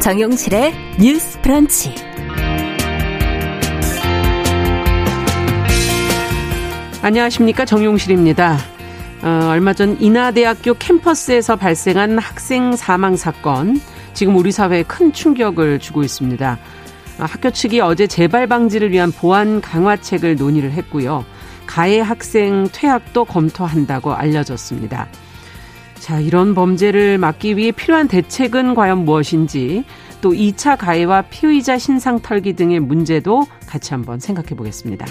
정용실의 뉴스 프런치. 안녕하십니까. 정용실입니다. 어, 얼마 전 인하대학교 캠퍼스에서 발생한 학생 사망 사건. 지금 우리 사회에 큰 충격을 주고 있습니다. 어, 학교 측이 어제 재발 방지를 위한 보안 강화책을 논의를 했고요. 가해 학생 퇴학도 검토한다고 알려졌습니다. 자, 이런 범죄를 막기 위해 필요한 대책은 과연 무엇인지 또 2차 가해와 피의자 신상 털기 등의 문제도 같이 한번 생각해 보겠습니다.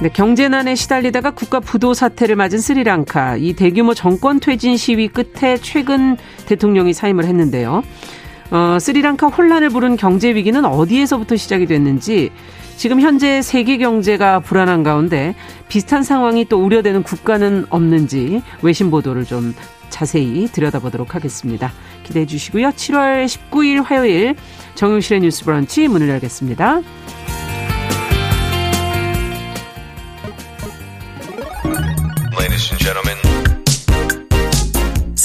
네, 경제난에 시달리다가 국가 부도 사태를 맞은 스리랑카. 이 대규모 정권 퇴진 시위 끝에 최근 대통령이 사임을 했는데요. 어, 스리랑카 혼란을 부른 경제 위기는 어디에서부터 시작이 됐는지 지금 현재 세계 경제가 불안한 가운데 비슷한 상황이 또 우려되는 국가는 없는지 외신 보도를 좀 자세히 들여다보도록 하겠습니다. 기대해 주시고요. 7월 19일 화요일 정용실의 뉴스 브런치 문을 열겠습니다.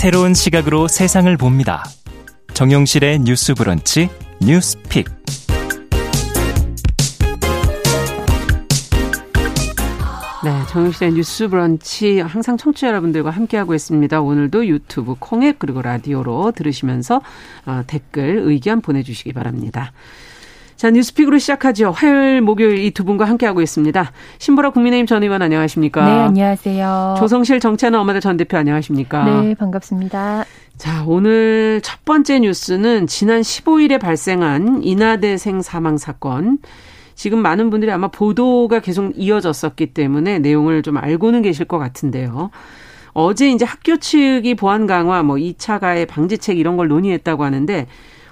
새로운 시각으로 세상을 봅니다. 정용실의 뉴스 브런치 뉴스픽. 네, 정용실의 뉴스 브런치 항상 청취자 여러분들과 함께하고 있습니다. 오늘도 유튜브 콩앱 그리고 라디오로 들으시면서 어, 댓글 의견 보내주시기 바랍니다. 자, 뉴스픽으로 시작하죠. 화요일, 목요일 이 두 분과 함께하고 있습니다. 신보라 국민의힘 전 의원 안녕하십니까? 네, 안녕하세요. 조성실 정치하는 엄마들 전 대표 안녕하십니까? 네, 반갑습니다. 자, 오늘 첫 번째 뉴스는 지난 15일에 발생한 인하대생 사망 사건. 지금 많은 분들이 아마 보도가 계속 이어졌었기 때문에 내용을 좀 알고는 계실 것 같은데요. 어제 이제 학교 측이 보안 강화, 뭐 2차 가해 방지책 이런 걸 논의했다고 하는데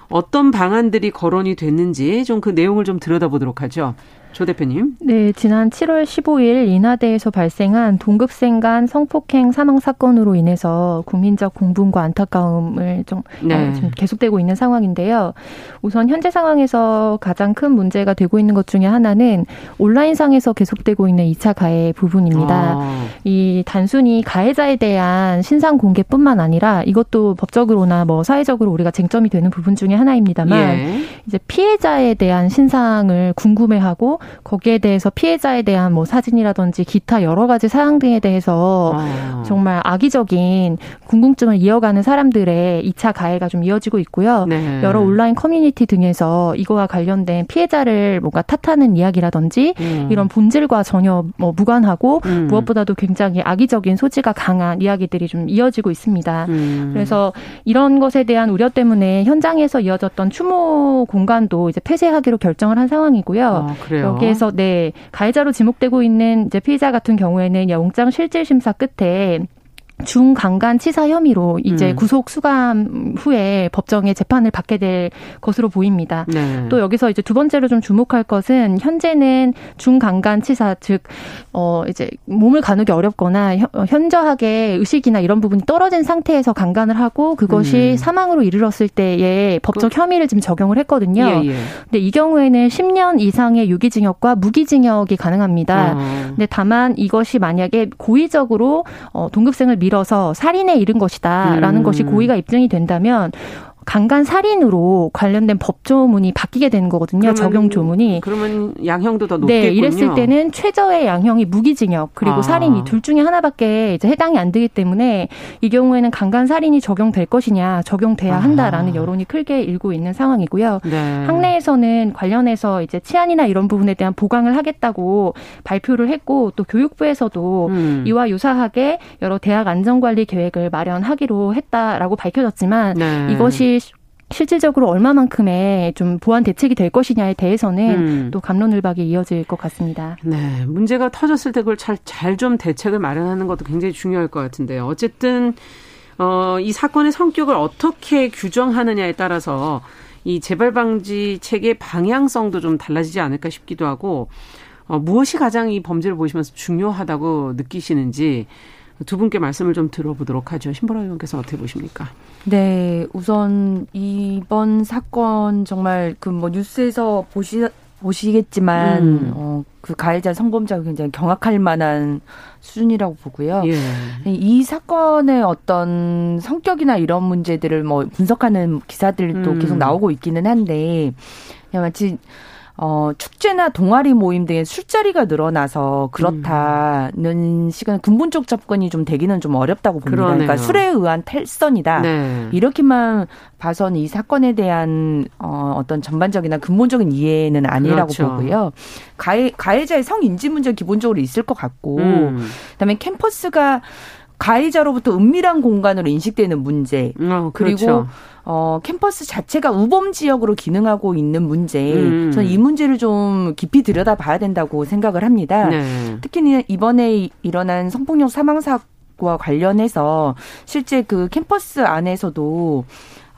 어떤 방안들이 거론이 됐는지 좀 그 내용을 좀 들여다보도록 하죠. 조 대표님. 네, 지난 7월 15일 인하대에서 발생한 동급생 간 성폭행 사망 사건으로 인해서 국민적 공분과 안타까움을 좀, 네. 어, 좀 계속되고 있는 상황인데요. 우선 현재 상황에서 가장 큰 문제가 되고 있는 것 중에 하나는 온라인상에서 계속되고 있는 2차 가해 부분입니다. 아. 이 단순히 가해자에 대한 신상 공개뿐만 아니라 이것도 법적으로나 뭐 사회적으로 우리가 쟁점이 되는 부분 중에 하나입니다만 예. 이제 피해자에 대한 신상을 궁금해하고 거기에 대해서 피해자에 대한 뭐 사진이라든지 기타 여러 가지 사항 등에 대해서 아. 정말 악의적인 궁금증을 이어가는 사람들의 2차 가해가 좀 이어지고 있고요. 네. 여러 온라인 커뮤니티 등에서 이거와 관련된 피해자를 뭔가 탓하는 이야기라든지 음. 이런 본질과 전혀 뭐 무관하고 음. 무엇보다도 굉장히 악의적인 소지가 강한 이야기들이 좀 이어지고 있습니다. 음. 그래서 이런 것에 대한 우려 때문에 현장에서 이어졌던 추모 공간도 이제 폐쇄하기로 결정을 한 상황이고요. 아, 여기에서 네 가해자로 지목되고 있는 이제 피의자 같은 경우에는 영장 실질 심사 끝에 중강간 치사 혐의로 이제 음. 구속 수감 후에 법정에 재판을 받게 될 것으로 보입니다. 네. 또 여기서 이제 두 번째로 좀 주목할 것은 현재는 중강간 치사 즉 어 이제 몸을 가누기 어렵거나 어, 현저하게 의식이나 이런 부분이 떨어진 상태에서 강간을 하고 그것이 음. 사망으로 이르렀을 때의 법적 그 혐의를 지금 적용을 했거든요. 예, 예. 근데 이 경우에는 10년 이상의 유기징역과 무기징역이 가능합니다. 어. 근데 다만 이것이 만약에 고의적으로 어 동급생을 미 밀어서 살인에 이른 것이다라는 음. 것이 고의가 입증이 된다면 강간 살인으로 관련된 법조문이 바뀌게 되는 거거든요. 그러면, 적용 조문이. 그러면 양형도 더 높겠군요. 네, 이랬을 때는 최저의 양형이 무기징역 그리고 아. 살인 이 둘 중에 하나밖에 이제 해당이 안 되기 때문에 이 경우에는 강간 살인이 적용될 것이냐 적용돼야 아. 한다라는 아. 여론이 크게 일고 있는 상황이고요. 네. 학내에서는 관련해서 이제 치안이나 이런 부분에 대한 보강을 하겠다고 발표를 했고 또 교육부에서도 음. 이와 유사하게 여러 대학 안전관리 계획을 마련하기로 했다라고 밝혀졌지만 네. 이것이 실질적으로 얼마만큼의 좀 보완 대책이 될 것이냐에 대해서는 음. 또 감론을박이 이어질 것 같습니다. 네, 문제가 터졌을 때 그걸 잘좀 대책을 마련하는 것도 굉장히 중요할 것 같은데요. 어쨌든 어, 이 사건의 성격을 어떻게 규정하느냐에 따라서 이 재발 방지 책의 방향성도 좀 달라지지 않을까 싶기도 하고 어, 무엇이 가장 이 범죄를 보시면서 중요하다고 느끼시는지 두 분께 말씀을 좀 들어보도록 하죠. 신보라 의원께서 어떻게 보십니까? 네, 우선 이번 사건 정말 그 뭐 뉴스에서 보시 보시겠지만 음. 어 그 가해자 성범죄가 굉장히 경악할 만한 수준이라고 보고요. 예. 이 사건의 어떤 성격이나 이런 문제들을 뭐 분석하는 기사들도 음. 계속 나오고 있기는 한데 마치 어, 축제나 동아리 모임 등의 술자리가 늘어나서 그렇다는 음. 시간 근본적 접근이 좀 되기는 좀 어렵다고 봅니다. 그러네요. 그러니까 술에 의한 탈선이다. 네. 이렇게만 봐서는 이 사건에 대한 어, 어떤 전반적이나 근본적인 이해는 아니라고 그렇죠. 보고요. 가해, 가해자의 성인지 문제 기본적으로 있을 것 같고, 음. 그다음에 캠퍼스가 가해자로부터 은밀한 공간으로 인식되는 문제 어, 그렇죠. 그리고 어, 캠퍼스 자체가 우범 지역으로 기능하고 있는 문제, 음. 저는 이 문제를 좀 깊이 들여다봐야 된다고 생각을 합니다. 네. 특히 이번에 일어난 성폭력 사망 사고와 관련해서 실제 그 캠퍼스 안에서도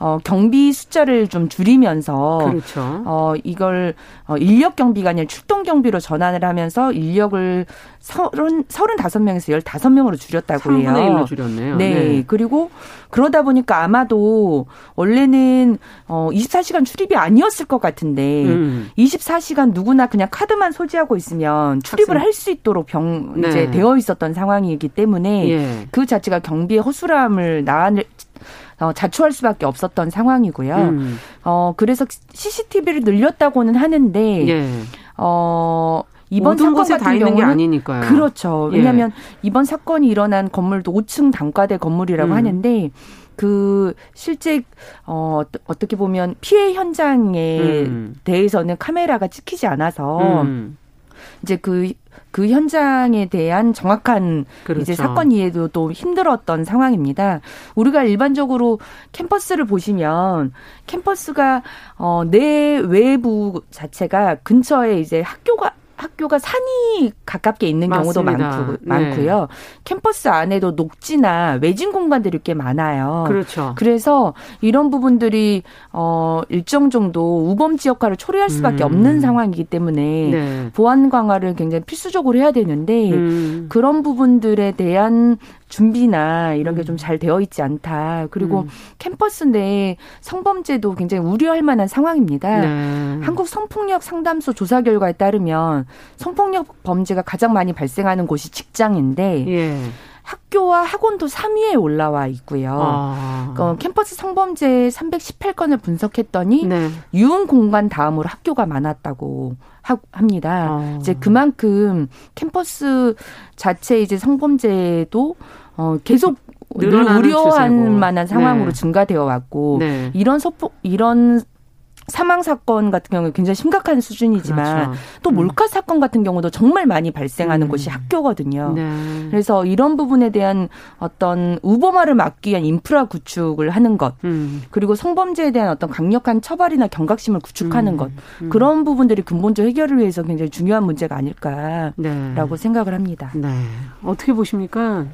어, 경비 숫자를 좀 줄이면서 그렇죠. 어, 이걸 어, 인력 경비가 아니라 출동 경비로 전환을 하면서 인력을 서른 서른 다섯 명에서 열다섯 명으로 줄였다고 해요. 3분의 1로 줄였네요. 네. 네. 그리고 그러다 보니까 아마도 원래는 어 24시간 출입이 아니었을 것 같은데 음. 24시간 누구나 그냥 카드만 소지하고 있으면 출입을 할 수 있도록 병 네. 이제 되어 있었던 상황이기 때문에 예. 그 자체가 경비의 허술함을 나 어, 자초할 수밖에 없었던 상황이고요. 음. 어, 그래서 CCTV를 늘렸다고는 하는데, 예. 어, 이번 사건 같은 경우는 아니니까요. 그렇죠. 예. 왜냐하면 예. 이번 사건이 일어난 건물도 5층 단과대 건물이라고 음. 하는데 그 실제 어 어떻게 보면 피해 현장에 음. 대해서는 카메라가 찍히지 않아서 음. 이제 그그 현장에 대한 정확한 그렇죠. 이제 사건 이해도 또 힘들었던 상황입니다. 우리가 일반적으로 캠퍼스를 보시면 캠퍼스가 어 내 외부 자체가 근처에 이제 학교가 학교가 산이 가깝게 있는 경우도 많고, 네. 많고요. 캠퍼스 안에도 녹지나 외진 공간들이 꽤 많아요. 그렇죠. 그래서 이런 부분들이 어 일정 정도 우범지 역할을 초래할 수밖에 음. 없는 상황이기 때문에 네. 보안 강화를 굉장히 필수적으로 해야 되는데 음. 그런 부분들에 대한 준비나 이런 게 좀잘 음. 되어 있지 않다. 그리고 음. 캠퍼스 내 성범죄도 굉장히 우려할 만한 상황입니다. 네. 한국 성폭력 상담소 조사 결과에 따르면 성폭력 범죄가 가장 많이 발생하는 곳이 직장인데 예. 학교와 학원도 3위에 올라와 있고요. 아. 어, 캠퍼스 성범죄 318건을 분석했더니 네. 유흥 공간 다음으로 학교가 많았다고 하, 합니다. 아. 이제 그만큼 캠퍼스 자체 이제 성범죄도 어, 계속 늘 우려할 만한 상황으로 네. 증가되어 왔고 네. 이런 소폭 이런 사망 사건 같은 경우에 굉장히 심각한 수준이지만 그렇죠. 또 음. 몰카 음. 사건 같은 경우도 정말 많이 발생하는 음. 곳이 학교거든요. 네. 그래서 이런 부분에 대한 어떤 우범화를 막기 위한 인프라 구축을 하는 것, 음. 그리고 성범죄에 대한 어떤 강력한 처벌이나 경각심을 구축하는 음. 것, 음. 그런 부분들이 근본적 해결을 위해서 굉장히 중요한 문제가 아닐까라고 네. 생각을 합니다. 네. 어떻게 보십니까?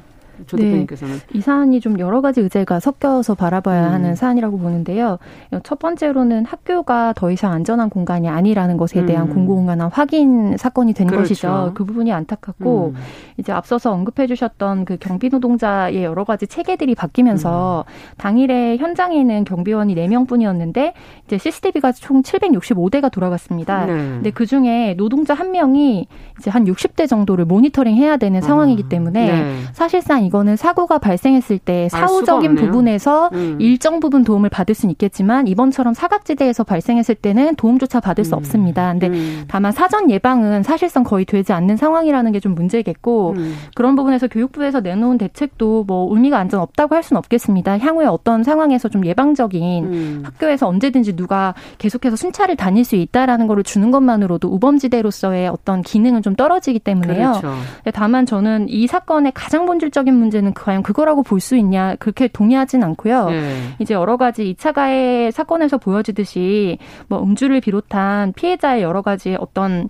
조 대표님께서는 네. 이 사안이 좀 여러 가지 의제가 섞여서 바라봐야 음. 하는 사안이라고 보는데요. 첫 번째로는 학교가 더 이상 안전한 공간이 아니라는 것에 대한 음. 공공연한 확인 사건이 된 그렇죠. 것이죠. 그 부분이 안타깝고 음. 이제 앞서서 언급해주셨던 그 경비 노동자의 여러 가지 체계들이 바뀌면서 음. 당일에 현장에는 경비원이 4명뿐이었는데 이제 CCTV가 총 765대가 돌아갔습니다. 네. 근데 그 중에 노동자 한 명이 이제 한 60대 정도를 모니터링 해야 되는 상황이기 아. 때문에 네. 사실상 이거는 사고가 발생했을 때 사후적인 부분에서 음. 일정 부분 도움을 받을 수는 있겠지만 이번처럼 사각지대에서 발생했을 때는 도움조차 받을 수 음. 없습니다. 근데 음. 다만 사전 예방은 사실상 거의 되지 않는 상황이라는 게 좀 문제겠고 음. 그런 부분에서 교육부에서 내놓은 대책도 뭐 의미가 완전 없다고 할 수는 없겠습니다. 향후에 어떤 상황에서 좀 예방적인 음. 학교에서 언제든지 누가 계속해서 순찰을 다닐 수 있다라는 거를 주는 것만으로도 우범지대로서의 어떤 기능은 좀 떨어지기 때문에요. 그렇죠. 다만 저는 이 사건의 가장 본질적인 문제는 과연 그거라고 볼 수 있냐 그렇게 동의하진 않고요. 네. 이제 여러 가지 2차 가해 사건에서 보여지듯이 뭐 음주를 비롯한 피해자의 여러 가지 어떤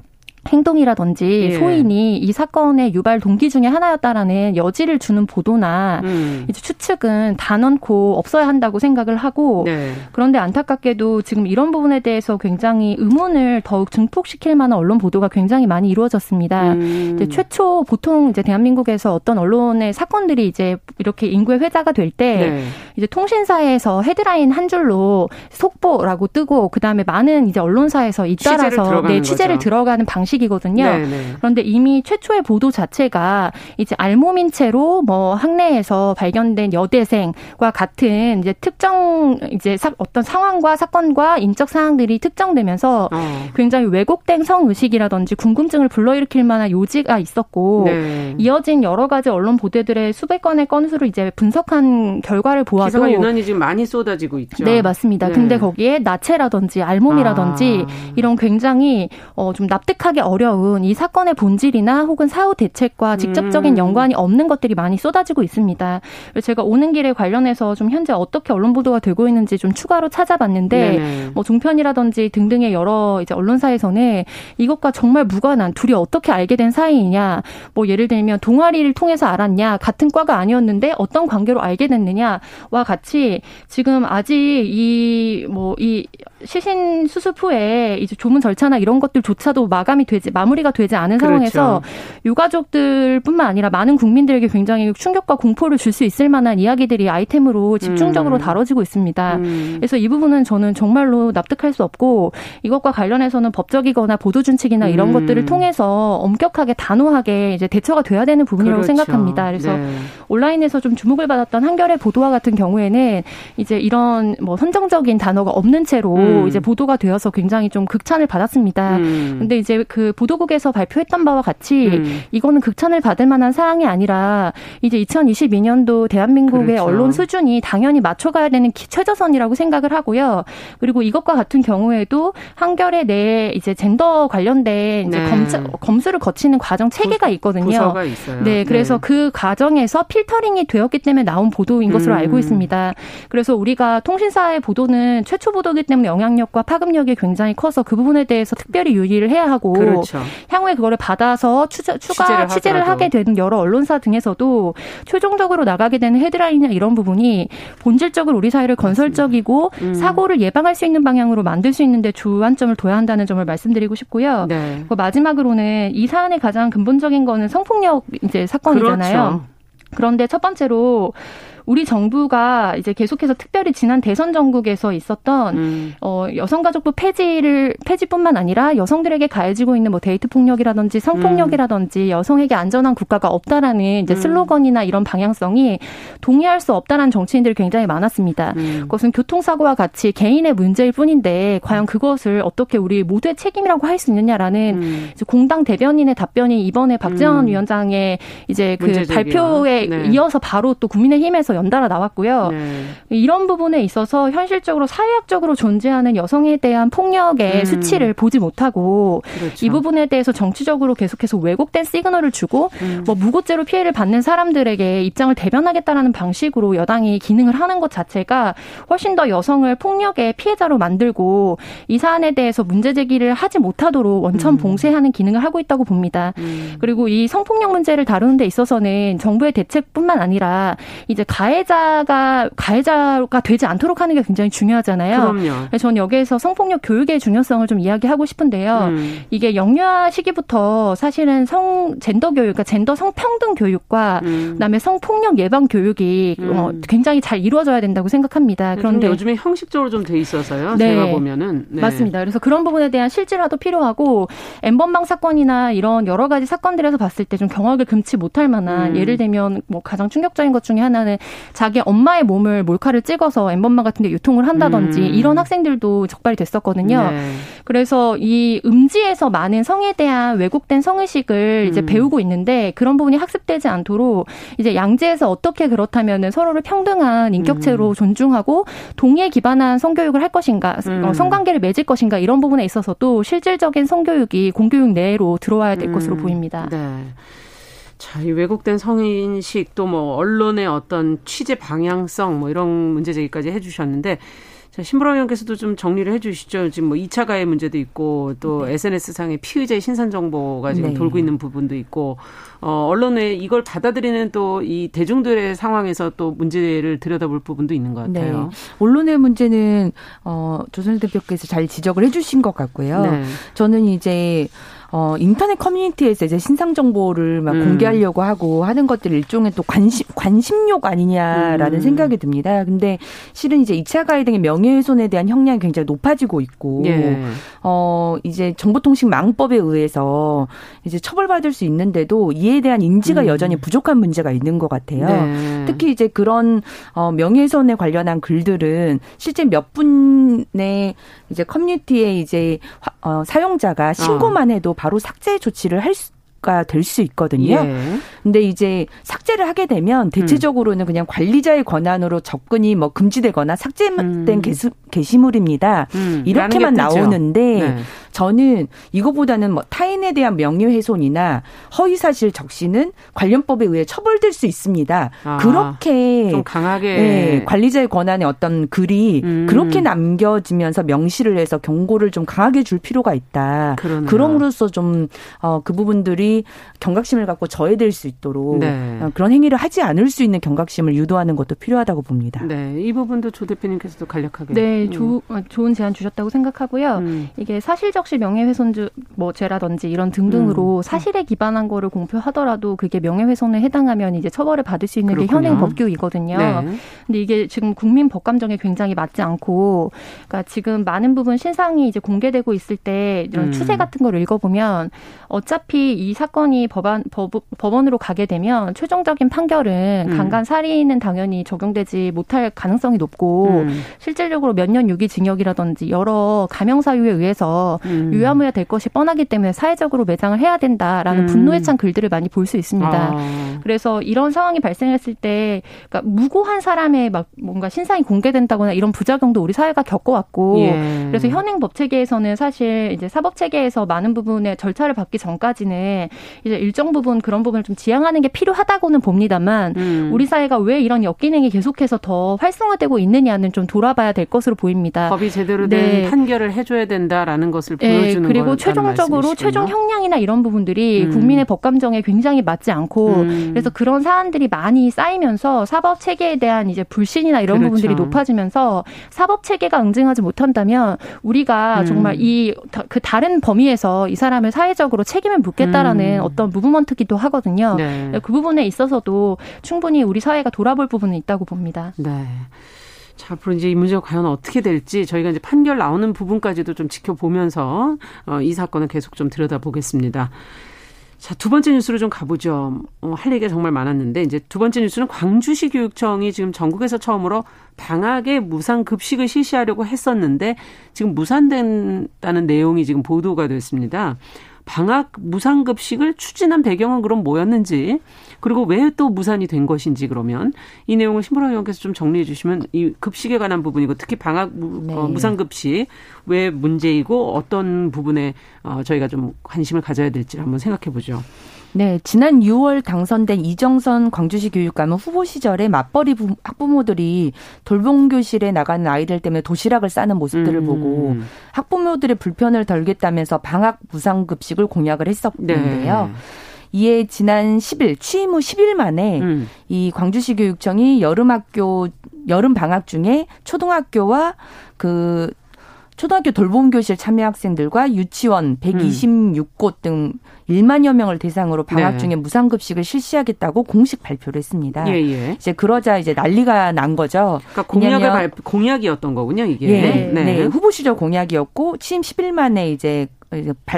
행동이라든지 예. 소인이 이 사건의 유발 동기 중에 하나였다라는 여지를 주는 보도나 음. 이제 추측은 단언코 없어야 한다고 생각을 하고 네. 그런데 안타깝게도 지금 이런 부분에 대해서 굉장히 의문을 더욱 증폭시킬 만한 언론 보도가 굉장히 많이 이루어졌습니다. 음. 이제 최초 보통 이제 대한민국에서 어떤 언론의 사건들이 이제 이렇게 인구의 회자가 될때 네. 이제 통신사에서 헤드라인 한 줄로 속보라고 뜨고 그다음에 많은 이제 언론사에서 잇따라서 취재를 네, 취재를 들어가는 방식 성의식이거든요. 네네. 네. 그런데 이미 최초의 보도 자체가 이제 알몸인 채로 뭐 학내에서 발견된 여대생과 같은 이제 특정 이제 사, 어떤 상황과 사건과 인적 사항들이 특정되면서 어. 굉장히 왜곡된 성의식이라든지 궁금증을 불러일으킬 만한 요지가 있었고 네. 이어진 여러 가지 언론 보도들의 수백 건의 건수를 이제 분석한 결과를 보아도 기사가 유난히 지금 많이 쏟아지고 있죠. 네, 맞습니다. 네. 근데 거기에 나체라든지 알몸이라든지 아. 이런 굉장히 어, 좀 납득하기 어려운 이 사건의 본질이나 혹은 사후 대책과 직접적인 음. 연관이 없는 것들이 많이 쏟아지고 있습니다. 제가 오는 길에 관련해서 좀 현재 어떻게 언론 보도가 되고 있는지 좀 추가로 찾아봤는데 네네. 뭐 종편이라든지 등등의 여러 이제 언론사에서는 이것과 정말 무관한 둘이 어떻게 알게 된 사이이냐 뭐 예를 들면 동아리를 통해서 알았냐 같은 과가 아니었는데 어떤 관계로 알게 됐느냐와 같이 지금 아직 이 뭐이 뭐 시신 수습 후에 이제 조문 절차나 이런 것들조차도 마감이 되지 마무리가 되지 않은 그렇죠. 상황에서 유가족들뿐만 아니라 많은 국민들에게 굉장히 충격과 공포를 줄 수 있을 만한 이야기들이 아이템으로 집중적으로 음. 다뤄지고 있습니다. 음. 그래서 이 부분은 저는 정말로 납득할 수 없고 이것과 관련해서는 법적이거나 보도 준칙이나 이런 음. 것들을 통해서 엄격하게 단호하게 이제 대처가 돼야 되는 부분이라고 그렇죠. 생각합니다. 그래서 네. 온라인에서 좀 주목을 받았던 한겨레 보도와 같은 경우에는 이제 이런 뭐 선정적인 단어가 없는 채로 음. 이제 보도가 되어서 굉장히 좀 극찬을 받았습니다. 음. 근데 이제 그 보도국에서 발표했던 바와 같이 음. 이거는 극찬을 받을 만한 사항이 아니라 이제 2022년도 대한민국의 그렇죠. 언론 수준이 당연히 맞춰가야 되는 최저선이라고 생각을 하고요. 그리고 이것과 같은 경우에도 한겨레 내에 이제 젠더 관련된 이제 네. 검사, 검수를 거치는 과정 체계가 있거든요. 네, 그래서 네. 그 과정에서 필터링이 되었기 때문에 나온 보도인 것으로 음. 알고 있습니다. 그래서 우리가 통신사의 보도는 최초 보도기 때문에 영향력과 파급력이 굉장히 커서 그 부분에 대해서 특별히 유의를 해야 하고 그렇죠. 향후에 그거를 받아서 추가 취재를, 취재를 하게 되는 여러 언론사 등에서도 최종적으로 나가게 되는 헤드라인이나 이런 부분이 본질적으로 우리 사회를 건설적이고 음. 사고를 예방할 수 있는 방향으로 만들 수 있는데 주안점을 둬야 한다는 점을 말씀드리고 싶고요. 네. 마지막으로는 이 사안의 가장 근본적인 거는 성폭력 이제 사건이잖아요. 그렇죠. 그런데 첫 번째로 우리 정부가 이제 계속해서 특별히 지난 대선 전국에서 있었던 음. 어, 여성가족부 폐지를 폐지뿐만 아니라 여성들에게 가해지고 있는 뭐 데이트 폭력이라든지 성폭력이라든지 음. 여성에게 안전한 국가가 없다라는 이제 음. 슬로건이나 이런 방향성이 동의할 수 없다라는 정치인들이 굉장히 많았습니다. 음. 그것은 교통사고와 같이 개인의 문제일 뿐인데 과연 그것을 어떻게 우리 모두의 책임이라고 할 수 있느냐라는 음. 이제 공당 대변인의 답변이 이번에 박지원 음. 위원장의 이제 그 발표에 네. 이어서 바로 또 국민의힘에서 연달아 나왔고요. 네. 이런 부분에 있어서 현실적으로 사회학적으로 존재하는 여성에 대한 폭력의 음. 수치를 보지 못하고 그렇죠. 이 부분에 대해서 정치적으로 계속해서 왜곡된 시그널을 주고 음. 뭐 무고죄로 피해를 받는 사람들에게 입장을 대변하겠다라는 방식으로 여당이 기능을 하는 것 자체가 훨씬 더 여성을 폭력의 피해자로 만들고 이 사안에 대해서 문제 제기를 하지 못하도록 원천 음. 봉쇄하는 기능을 하고 있다고 봅니다. 음. 그리고 이 성폭력 문제를 다루는 데 있어서는 정부의 대책뿐만 아니라 이제 가 가해자가 가해자가 되지 않도록 하는 게 굉장히 중요하잖아요. 그럼요. 저는 여기에서 성폭력 교육의 중요성을 좀 이야기하고 싶은데요. 음. 이게 영유아 시기부터 사실은 성 젠더 교육, 그러니까 젠더 성평등 교육과 음. 그다음에 성폭력 예방 교육이 음. 어, 굉장히 잘 이루어져야 된다고 생각합니다. 그런데 요즘에 형식적으로 좀 돼 있어서요. 네. 제가 보면은 네. 맞습니다. 그래서 그런 부분에 대한 실질화도 필요하고 엠번방 사건이나 이런 여러 가지 사건들에서 봤을 때 좀 경악을 금치 못할 만한 음. 예를 들면 뭐 가장 충격적인 것 중에 하나는 자기 엄마의 몸을 몰카를 찍어서 엠번방 같은 데 유통을 한다든지 음. 이런 학생들도 적발이 됐었거든요. 네. 그래서 이 음지에서 많은 성에 대한 왜곡된 성의식을 음. 이제 배우고 있는데 그런 부분이 학습되지 않도록 이제 양재에서 어떻게 그렇다면은 서로를 평등한 인격체로 음. 존중하고 동의에 기반한 성교육을 할 것인가, 어, 음. 성관계를 맺을 것인가 이런 부분에 있어서도 실질적인 성교육이 공교육 내로 들어와야 될 것으로 음. 보입니다. 네. 자, 이 왜곡된 성인식 또 뭐 언론의 어떤 취재 방향성 뭐 이런 문제 제기까지 해주셨는데 자, 신보라 의원께서도 좀 정리를 해 주시죠. 지금 뭐 2차 가해 문제도 있고 또 네. SNS상에 피의자의 신선 정보가 지금 네. 돌고 있는 부분도 있고 어, 언론에 이걸 받아들이는 또 이 대중들의 상황에서 또 문제를 들여다볼 부분도 있는 것 같아요. 네. 언론의 문제는 어, 조선 대표께서 잘 지적을 해 주신 것 같고요. 네. 저는 이제 어, 인터넷 커뮤니티에서 이제 신상 정보를 막 음. 공개하려고 하고 하는 것들 일종의 또 관심, 관심욕 아니냐라는 음. 생각이 듭니다. 근데 실은 이제 2차 가해 등의 명예훼손에 대한 형량이 굉장히 높아지고 있고, 예. 어, 이제 정보통신 망법에 의해서 이제 처벌받을 수 있는데도 이에 대한 인지가 음. 여전히 부족한 문제가 있는 것 같아요. 네. 특히 이제 그런 어, 명예훼손에 관련한 글들은 실제 몇 분의 이제 커뮤니티에 이제 어, 사용자가 신고만 해도 바로 삭제 조치를 할 수, 가 될 수 있거든요. 예. 근데 이제 삭제를 하게 되면 대체적으로는 그냥 관리자의 권한으로 접근이 뭐 금지되거나 삭제된 음. 게시, 게시물입니다. 음. 이렇게만 나오는데 네. 저는 이거보다는 뭐 타인에 대한 명예훼손이나 허위사실 적시는 관련법에 의해 처벌될 수 있습니다. 아, 그렇게 좀 강하게 네, 관리자의 권한의 어떤 글이 음. 그렇게 남겨지면서 명시를 해서 경고를 좀 강하게 줄 필요가 있다. 그러네요. 그럼으로써 좀 어, 그 부분들이 경각심을 갖고 저해될 수 있도록 네. 어, 그런 행위를 하지 않을 수 있는 경각심을 유도하는 것도 필요하다고 봅니다. 네, 이 부분도 조 대표님께서도 간략하게. 네, 음. 조, 어, 좋은 제안 주셨다고 생각하고요. 음. 이게 사실적 혹시 명예훼손주 뭐 죄라든지 이런 등등으로 음. 사실에 기반한 거를 공표하더라도 그게 명예훼손에 해당하면 이제 처벌을 받을 수 있는 그렇군요. 게 현행 법규이거든요. 네. 근데 이게 지금 국민 법 감정에 굉장히 맞지 않고 그러니까 지금 많은 부분 신상이 이제 공개되고 있을 때 이런 음. 추세 같은 걸 읽어보면 어차피 이 사건이 법안 법, 법원으로 가게 되면 최종적인 판결은 음. 강간 살인은 당연히 적용되지 못할 가능성이 높고 음. 실질적으로 몇 년 유기 징역이라든지 여러 가명 사유에 의해서 음. 음. 유야무야 될 것이 뻔하기 때문에 사회적으로 매장을 해야 된다라는 음. 분노에 찬 글들을 많이 볼 수 있습니다. 아. 그래서 이런 상황이 발생했을 때 그러니까 무고한 사람의 막 뭔가 신상이 공개된다거나 이런 부작용도 우리 사회가 겪어왔고 예. 그래서 현행 법 체계에서는 사실 이제 사법 체계에서 많은 부분의 절차를 받기 전까지는 이제 일정 부분 그런 부분을 좀 지양하는 게 필요하다고는 봅니다만 음. 우리 사회가 왜 이런 역기능이 계속해서 더 활성화되고 있느냐는 좀 돌아봐야 될 것으로 보입니다. 법이 제대로 된 네. 판결을 해줘야 된다라는 것을 보여주는 네, 그리고 최종적으로 최종 형량이나 이런 부분들이 음. 국민의 법감정에 굉장히 맞지 않고 음. 그래서 그런 사안들이 많이 쌓이면서 사법 체계에 대한 이제 불신이나 이런 그렇죠. 부분들이 높아지면서 사법 체계가 응징하지 못한다면 우리가 음. 정말 이 그 다른 범위에서 이 사람을 사회적으로 책임을 묻겠다라는 음. 어떤 무브먼트기도 하거든요. 네. 그 부분에 있어서도 충분히 우리 사회가 돌아볼 부분은 있다고 봅니다. 네. 자, 앞으로 이제 이 문제가 과연 어떻게 될지 저희가 이제 판결 나오는 부분까지도 좀 지켜보면서 어, 이 사건을 계속 좀 들여다보겠습니다. 자, 두 번째 뉴스로 좀 가보죠. 어, 할 얘기가 정말 많았는데, 이제 두 번째 뉴스는 광주시 교육청이 지금 전국에서 처음으로 방학에 무상 급식을 실시하려고 했었는데, 지금 무산된다는 내용이 지금 보도가 됐습니다. 방학 무상급식을 추진한 배경은 그럼 뭐였는지 그리고 왜 또 무산이 된 것인지 그러면 이 내용을 신보라 의원께서 좀 정리해 주시면 이 급식에 관한 부분이고 특히 방학 무, 네. 어, 무상급식 왜 문제이고 어떤 부분에 어, 저희가 좀 관심을 가져야 될지 한번 생각해 보죠. 네, 지난 6월 당선된 이정선 광주시 교육감은 후보 시절에 맞벌이 학부모들이 돌봄 교실에 나가는 아이들 때문에 도시락을 싸는 모습들을 음. 보고 학부모들의 불편을 덜겠다면서 방학 무상 급식을 공약을 했었는데요. 네. 이에 지난 10일 취임 후 10일 만에 음. 이 광주시 교육청이 여름 학교 여름 방학 중에 초등학교와 그 초등학교 돌봄 교실 참여 학생들과 유치원 126곳 등 1만여 명을 대상으로 방학 네. 중에 무상급식을 실시하겠다고 공식 발표를 했습니다. 예, 예. 이제 그러자 이제 난리가 난 거죠. 그러니까 공약을 발, 공약이었던 거군요, 이게. 예, 네. 네. 후보 시절 공약이었고 취임 10일 만에 이제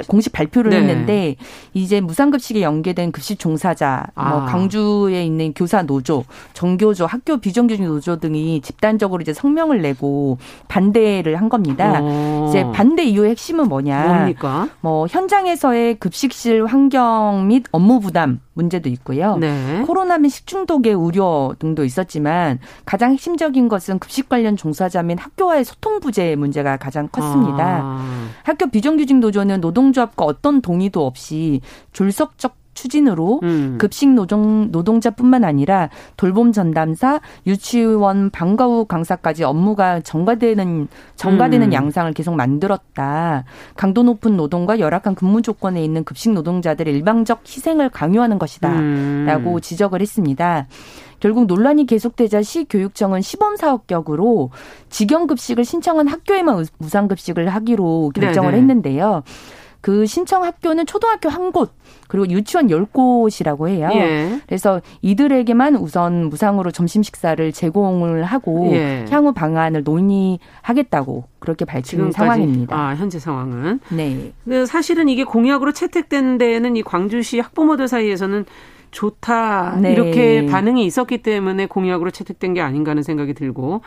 공식 발표를 네. 했는데 이제 무상급식에 연계된 급식 종사자, 뭐 아. 뭐 광주에 있는 교사 노조, 정교조, 학교 비정규직 노조 등이 집단적으로 이제 성명을 내고 반대를 한 겁니다. 오. 어. 이제 반대 이유의 핵심은 뭐냐? 뭡니까? 뭐 현장에서의 급식실 환경 및 업무 부담 문제도 있고요. 네. 코로나 및 식중독의 우려 등도 있었지만 가장 핵심적인 것은 급식 관련 종사자 및 학교와의 소통 부재 문제가 가장 컸습니다. 아. 학교 비정규직 노조는 노동조합과 어떤 동의도 없이 졸속적 추진으로 음. 급식 노동 노동자뿐만 아니라 돌봄 전담사, 유치원 방과 후 강사까지 업무가 전가되는 전가되는 음. 양상을 계속 만들었다. 강도 높은 노동과 열악한 근무 조건에 있는 급식 노동자들의 일방적 희생을 강요하는 것이다라고 음. 지적을 했습니다. 결국 논란이 계속되자 시교육청은 시범 사업격으로 직영 급식을 신청한 학교에만 무상 급식을 하기로 결정을 네네. 했는데요. 그 신청 학교는 초등학교 한 곳, 그리고 유치원 10곳이라고 해요. 예. 그래서 이들에게만 우선 무상으로 점심 식사를 제공을 하고 예. 향후 방안을 논의하겠다고 그렇게 밝힌 상황입니다. 아, 현재 상황은. 네. 사실은 이게 공약으로 채택된 데에는 이 광주시 학부모들 사이에서는 좋다 네. 이렇게 반응이 있었기 때문에 공약으로 채택된 게 아닌가 하는 생각이 들고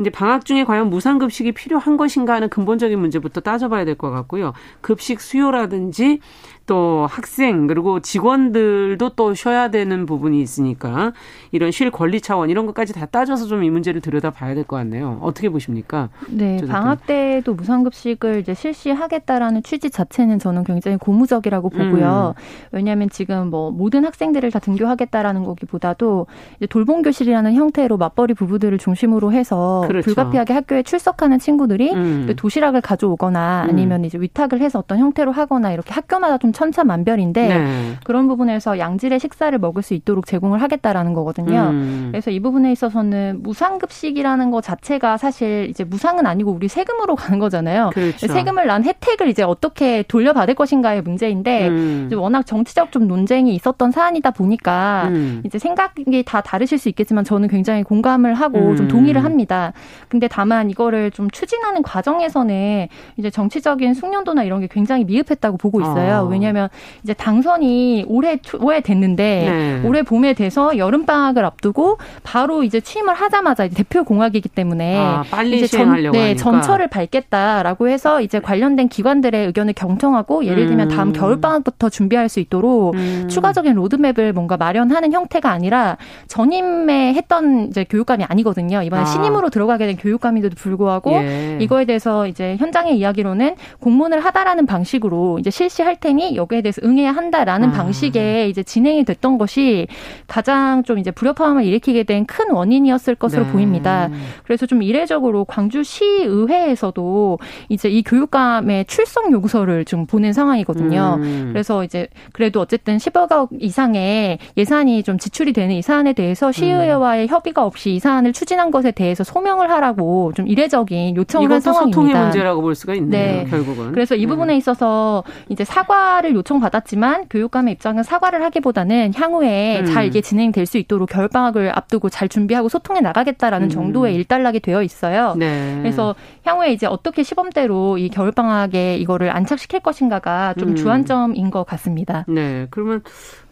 이제 방학 중에 과연 무상급식이 필요한 것인가 하는 근본적인 문제부터 따져봐야 될 것 같고요. 급식 수요라든지 또 학생 그리고 직원들도 또 쉬어야 되는 부분이 있으니까 이런 쉴 권리 차원 이런 것까지 다 따져서 좀 이 문제를 들여다봐야 될 것 같네요. 어떻게 보십니까? 네, 방학 때도 무상급식을 이제 실시하겠다라는 취지 자체는 저는 굉장히 고무적이라고 보고요. 음. 왜냐하면 지금 뭐 모든 학생들을 다 등교하겠다라는 거기보다도 이제 돌봄 교실이라는 형태로 맞벌이 부부들을 중심으로 해서 그렇죠. 불가피하게 학교에 출석하는 친구들이 음. 도시락을 가져오거나 아니면 음. 이제 위탁을 해서 어떤 형태로 하거나 이렇게 학교마다 좀 천차만별인데 네. 그런 부분에서 양질의 식사를 먹을 수 있도록 제공을 하겠다라는 거거든요. 음. 그래서 이 부분에 있어서는 무상급식이라는 것 자체가 사실 이제 무상은 아니고 우리 세금으로 가는 거잖아요. 그렇죠. 세금을 난 혜택을 이제 어떻게 돌려받을 것인가의 문제인데 음. 워낙 정치적 좀 논쟁이 있었던 사안이다 보니까 음. 이제 생각이 다 다르실 수 있겠지만 저는 굉장히 공감을 하고 좀 음. 동의를 합니다. 근데 다만 이거를 좀 추진하는 과정에서는 이제 정치적인 숙련도나 이런 게 굉장히 미흡했다고 보고 있어요. 어. 왜냐 하면 이제 당선이 올해 초에 됐는데 네. 올해 봄에 돼서 여름 방학을 앞두고 바로 이제 취임을 하자마자 이제 대표 공약이기 때문에 아, 빨리 이제 전, 네, 하니까. 전철을 밟겠다라고 해서 이제 관련된 기관들의 의견을 경청하고 예를 들면 다음 음. 겨울 방학부터 준비할 수 있도록 음. 추가적인 로드맵을 뭔가 마련하는 형태가 아니라 전임에 했던 이제 교육감이 아니거든요. 이번에 아. 신임으로 들어가게 된 교육감인데도 불구하고 예. 이거에 대해서 이제 현장의 이야기로는 공문을 하다라는 방식으로 이제 실시할 테니 여기에 대해서 응해야 한다라는 아. 방식의 이제 진행이 됐던 것이 가장 좀 이제 불협화음을 일으키게 된 큰 원인이었을 것으로 네. 보입니다. 그래서 좀 이례적으로 광주시 의회에서도 이제 이 교육감의 출석 요구서를 좀 보낸 상황이거든요. 음. 그래서 이제 그래도 어쨌든 10억 이상의 예산이 좀 지출이 되는 이 사안에 대해서 시의회와의 음. 협의가 없이 이 사안을 추진한 것에 대해서 소명을 하라고 좀 이례적인 요청을 한 상황입니다. 소통의 문제라고 볼 수가 있네요. 네. 결국은. 그래서 이 부분에 음. 있어서 이제 사과 사과를 요청받았지만 교육감의 입장은 사과를 하기보다는 향후에 음. 잘 이게 진행될 수 있도록 겨울방학을 앞두고 잘 준비하고 소통해 나가겠다라는 음. 정도의 일단락이 되어 있어요. 네. 그래서 향후에 이제 어떻게 시범대로 이 겨울방학에 이거를 안착시킬 것인가가 좀 음. 주안점인 것 같습니다. 네. 그러면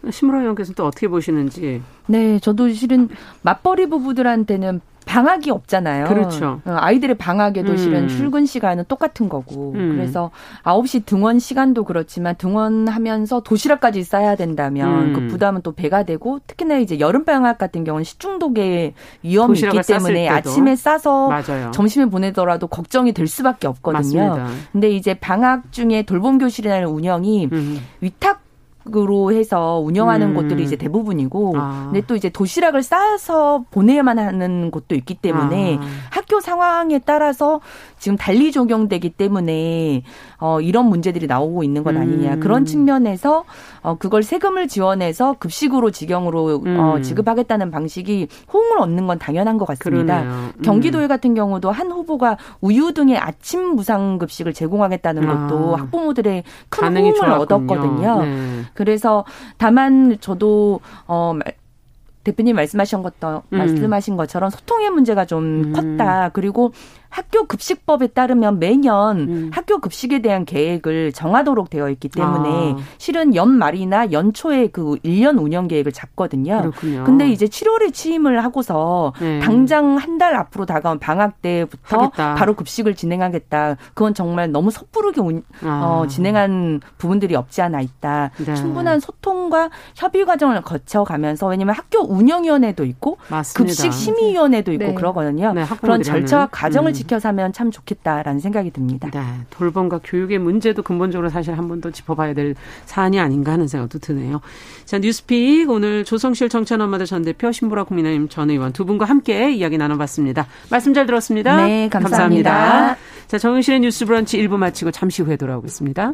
심으라 의원께서는 또 어떻게 보시는지. 네. 저도 실은 맞벌이 부부들한테는 방학이 없잖아요. 그렇죠. 어, 아이들의 방학에도 음. 실은 출근 시간은 똑같은 거고. 음. 그래서 9시 등원 시간도 그렇지만 등원하면서 도시락까지 싸야 된다면 음. 그 부담은 또 배가 되고 특히나 이제 여름 방학 같은 경우는 식중독의 위험이 있기 때문에 아침에 싸서 맞아요. 점심에 보내더라도 걱정이 될 수밖에 없거든요. 맞습니다. 근데 이제 방학 중에 돌봄 교실이라는 운영이 음. 위탁 으로 해서 운영하는 음. 곳들이 이제 대부분이고 아. 근데 또 이제 도시락을 싸서 보내야만 하는 곳도 있기 때문에 아. 학교 상황에 따라서 지금 달리 적용되기 때문에 어 이런 문제들이 나오고 있는 것 아니냐 음. 그런 측면에서 어 그걸 세금을 지원해서 급식으로 직영으로 어, 음. 어 지급하겠다는 방식이 호응을 얻는 건 당연한 것 같습니다. 음. 경기도에 같은 경우도 한 후보가 우유 등의 아침 무상 급식을 제공하겠다는 것도 아. 학부모들의 큰 호응을 좋았군요. 얻었거든요. 네. 그래서 다만 저도 어 대표님 말씀하신 것도 음. 말씀하신 것처럼 소통의 문제가 좀 음. 컸다. 그리고 학교 급식법에 따르면 매년 음. 학교 급식에 대한 계획을 정하도록 되어 있기 때문에 아. 실은 연말이나 연초에 그 1년 운영 계획을 잡거든요. 그렇군요. 근데 이제 7월에 취임을 하고서 네. 당장 한 달 앞으로 다가온 방학 때부터 하겠다. 바로 급식을 진행하겠다. 그건 정말 너무 섣부르게 운, 아. 어, 진행한 부분들이 없지 않아 있다. 네. 충분한 소통과 협의 과정을 거쳐가면서 왜냐하면 학교 운영위원회도 있고 맞습니다. 급식 심의위원회도 있고 네. 그러거든요. 네, 그런 절차와 과정을 음. 지켜서 하면 참 좋겠다라는 생각이 듭니다. 네, 돌봄과 교육의 문제도 근본적으로 사실 한 번 더 짚어봐야 될 사안이 아닌가 하는 생각도 드네요. 자, 뉴스픽 오늘 조성실 정치연합마다 전 대표 신보라 국민의힘 전 의원 두 분과 함께 이야기 나눠봤습니다. 말씀 잘 들었습니다. 네, 감사합니다. 감사합니다. 자, 정은실의 뉴스 브런치 1부 마치고 잠시 후에 돌아오겠습니다.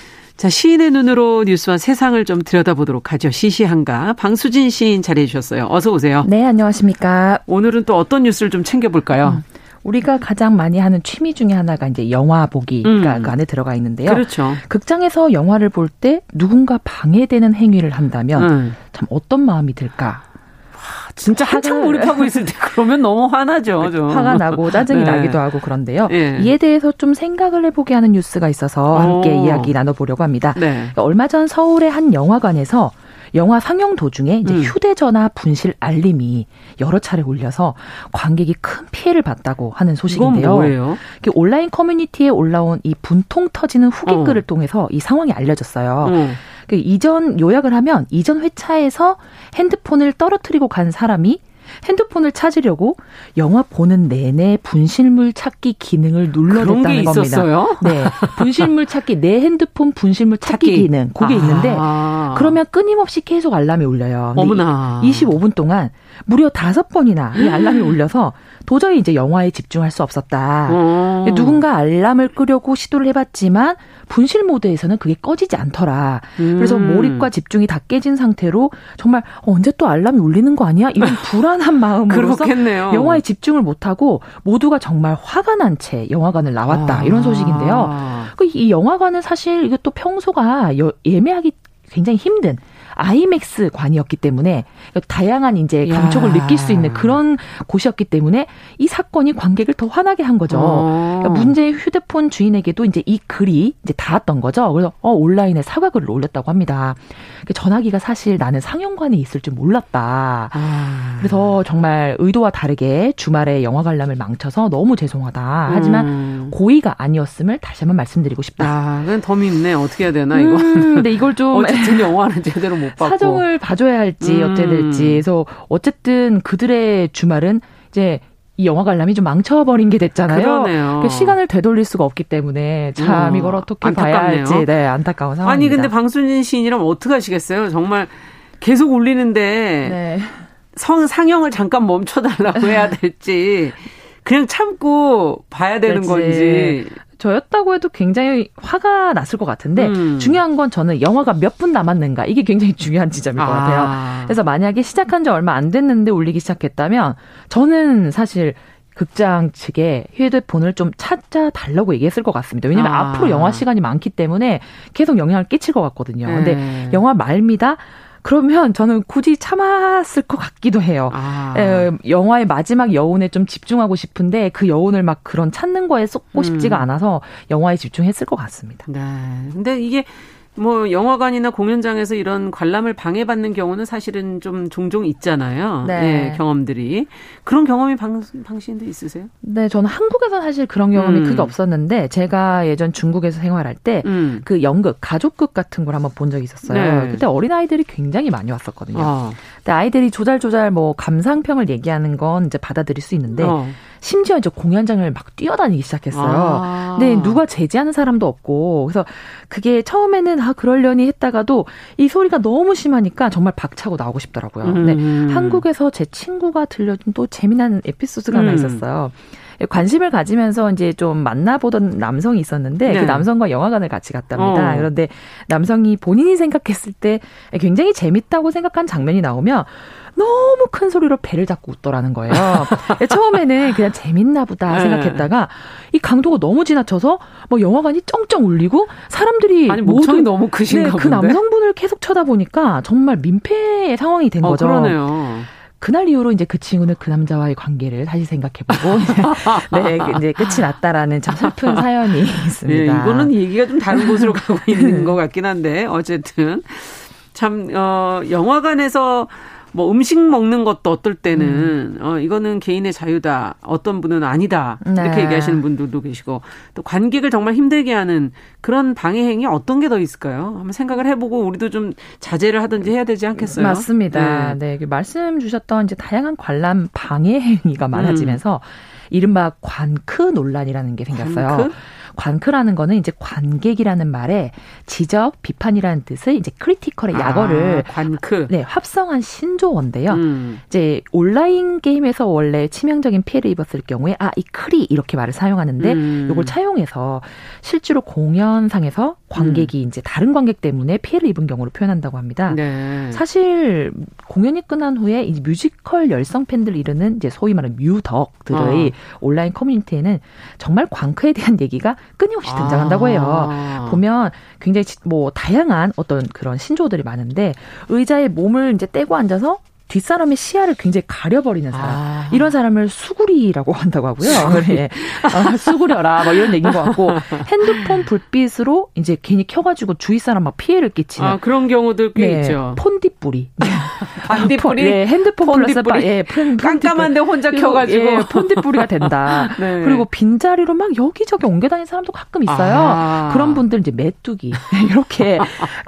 자, 시인의 눈으로 뉴스와 세상을 좀 들여다보도록 하죠. 시시한가. 방수진 시인 자리해 주셨어요. 어서 오세요. 네, 안녕하십니까. 오늘은 또 어떤 뉴스를 좀 챙겨볼까요? 음. 우리가 가장 많이 하는 취미 중에 하나가 이제 영화 보기가 음. 그 안에 들어가 있는데요. 그렇죠. 극장에서 영화를 볼 때 누군가 방해되는 행위를 한다면 음. 참 어떤 마음이 들까? 진짜 한참 몰입하고 있을 때 그러면 너무 화나죠. 좀. 화가 나고 짜증이 네. 나기도 하고 그런데요. 네. 이에 대해서 좀 생각을 해보게 하는 뉴스가 있어서 함께 오. 이야기 나눠보려고 합니다. 네. 얼마 전 서울의 한 영화관에서 영화 상영 도중에 이제 음. 휴대전화 분실 알림이 여러 차례 울려서 관객이 큰 피해를 봤다고 하는 소식인데요. 온라인 커뮤니티에 올라온 이 분통 터지는 후기 글을 어. 통해서 이 상황이 알려졌어요. 어. 그 이전 요약을 하면 이전 회차에서 핸드폰을 떨어뜨리고 간 사람이 핸드폰을 찾으려고 영화 보는 내내 분실물 찾기 기능을 눌러댔다는 겁니다. 네. 분실물 찾기 내 핸드폰 분실물 찾기, 찾기. 기능 그게 아. 있는데 그러면 끊임없이 계속 알람이 울려요. 어머나. 25분 동안 무려 다섯 번이나 이 알람이 울려서 도저히 이제 영화에 집중할 수 없었다. 어. 누군가 알람을 끄려고 시도를 해봤지만 분실 모드에서는 그게 꺼지지 않더라. 음. 그래서 몰입과 집중이 다 깨진 상태로 정말 언제 또 알람이 울리는 거 아니야? 이런 불안 한 마음으로서 영화에 집중을 못하고 모두가 정말 화가 난 채 영화관을 나왔다. 아. 이런 소식인데요. 그이 영화관은 사실 이것도 평소가 예매하기 굉장히 힘든 아이맥스 관이었기 때문에 다양한 이제 감촉을 야. 느낄 수 있는 그런 곳이었기 때문에 이 사건이 관객을 더 화나게 한 거죠. 어. 그러니까 문제의 휴대폰 주인에게도 이제 이 글이 이제 닿았던 거죠. 그래서 어 온라인에 사과글을 올렸다고 합니다. 그러니까 전화기가 사실 나는 상영관에 있을 줄 몰랐다. 아. 그래서 정말 의도와 다르게 주말에 영화 관람을 망쳐서 너무 죄송하다. 하지만 음. 고의가 아니었음을 다시 한번 말씀드리고 싶다. 아, 그건 더 밉네. 어떻게 해야 되나 이거. 음, 근데 이걸 좀 어쨌든 영화는 제대로 못 봤고 사정을 봐줘야 할지 음. 어떻게 될지. 그래서 어쨌든 그들의 주말은 이제 이 영화 관람이 좀 망쳐버린 게 됐잖아요. 그러네요. 시간을 되돌릴 수가 없기 때문에 참 음, 이걸 어떻게 안타깝네요. 봐야 할지 네, 안타까운 상황입니다. 아니 근데 방순진 시인이라면 어떻게 하시겠어요? 정말 계속 울리는데 네. 성 상영을 잠깐 멈춰달라고 해야 될지 그냥 참고 봐야 되는 그렇지. 건지 저였다고 해도 굉장히 화가 났을 것 같은데 음. 중요한 건 저는 영화가 몇 분 남았는가 이게 굉장히 중요한 지점일 것 같아요. 아. 그래서 만약에 시작한 지 얼마 안 됐는데 울리기 시작했다면 저는 사실 극장 측에 휴대폰을 좀 찾아 달라고 얘기했을 것 같습니다. 왜냐하면 아. 앞으로 영화 시간이 많기 때문에 계속 영향을 끼칠 것 같거든요. 근데 네. 영화 말미다 그러면 저는 굳이 참았을 것 같기도 해요. 아. 에, 영화의 마지막 여운에 좀 집중하고 싶은데 그 여운을 막 그런 찾는 거에 쏟고 싶지가 음. 않아서 영화에 집중했을 것 같습니다. 네. 근데 이게 뭐 영화관이나 공연장에서 이런 관람을 방해받는 경우는 사실은 좀 종종 있잖아요. 네. 네 경험들이 그런 경험이 방, 방신도 있으세요? 네, 저는 한국에서 사실 그런 경험이 음. 크게 없었는데 제가 예전 중국에서 생활할 때그 음. 그 연극 가족극 같은 걸 한번 본 적이 있었어요. 네. 그때 어린 아이들이 굉장히 많이 왔었거든요. 어. 근데 아이들이 조잘조잘 뭐 감상평을 얘기하는 건 이제 받아들일 수 있는데. 어. 심지어 이제 공연장을 막 뛰어다니기 시작했어요. 아. 근데 누가 제지하는 사람도 없고 그래서 그게 처음에는 아 그럴려니 했다가도 이 소리가 너무 심하니까 정말 박차고 나오고 싶더라고요. 음. 근데 한국에서 제 친구가 들려준 또 재미난 에피소드가 음. 하나 있었어요. 관심을 가지면서 이제 좀 만나보던 남성이 있었는데 그 네. 그 남성과 영화관을 같이 갔답니다. 어. 그런데 남성이 본인이 생각했을 때 굉장히 재밌다고 생각한 장면이 나오면 너무 큰 소리로 배를 잡고 웃더라는 거예요. 처음에는 그냥 재밌나 보다 네. 생각했다가 이 강도가 너무 지나쳐서 뭐 영화관이 쩡쩡 울리고 사람들이 아니 목청이 너무 크신가 네, 그 남성분을 계속 쳐다보니까 정말 민폐의 상황이 된 어, 거죠. 그러네요. 그날 이후로 이제 그 친구는 그 남자와의 관계를 다시 생각해보고 네 이제 끝이 났다라는 참 슬픈 사연이 있습니다. 네, 이거는 얘기가 좀 다른 곳으로 가고 있는 것 같긴 한데 어쨌든 참 어, 영화관에서 뭐 음식 먹는 것도 어떨 때는 음. 어 이거는 개인의 자유다. 어떤 분은 아니다. 네. 이렇게 얘기하시는 분들도 계시고 또 관객을 정말 힘들게 하는 그런 방해 행위 어떤 게 더 있을까요? 한번 생각을 해보고 우리도 좀 자제를 하든지 해야 되지 않겠어요? 맞습니다. 네, 네. 말씀 주셨던 이제 다양한 관람 방해 행위가 많아지면서 음. 이른바 관크 논란이라는 게 생겼어요. 관크? 관크라는 거는 이제 관객이라는 말에 지적, 비판이라는 뜻의 이제 critical의 약어를 아, 관크. 네, 합성한 신조어인데요. 음. 이제 온라인 게임에서 원래 치명적인 피해를 입었을 경우에 아, 이 크리 이렇게 말을 사용하는데 음. 이걸 차용해서 실제로 공연상에서 관객이 음. 이제 다른 관객 때문에 피해를 입은 경우를 표현한다고 합니다. 네. 사실 공연이 끝난 후에 이 뮤지컬 열성 팬들 이르는 이제 소위 말하는 뮤덕들의 어. 온라인 커뮤니티에는 정말 광크에 대한 얘기가 끊임없이 등장한다고 해요. 아. 보면 굉장히 뭐 다양한 어떤 그런 신조어들이 많은데 의자에 몸을 이제 떼고 앉아서 뒷사람의 시야를 굉장히 가려버리는 사람. 아. 이런 사람을 수구리라고 한다고 하고요. 수구리. 네. 아, 수구려라. 뭐 이런 얘기인 것 같고 핸드폰 불빛으로 이제 괜히 켜가지고 주위 사람 막 피해를 끼치는. 아, 그런 경우들 꽤 네. 있죠. 폰디뿌리. 반디뿌리? 예, 핸드폰 폰디뿌리. 플러스 예, 폰, 깜깜한데 혼자 켜가지고. 예, 폰디뿌리가 된다. 네. 그리고 빈자리로 막 여기저기 옮겨다니는 사람도 가끔 있어요. 아. 그런 분들 이제 메뚜기. 이렇게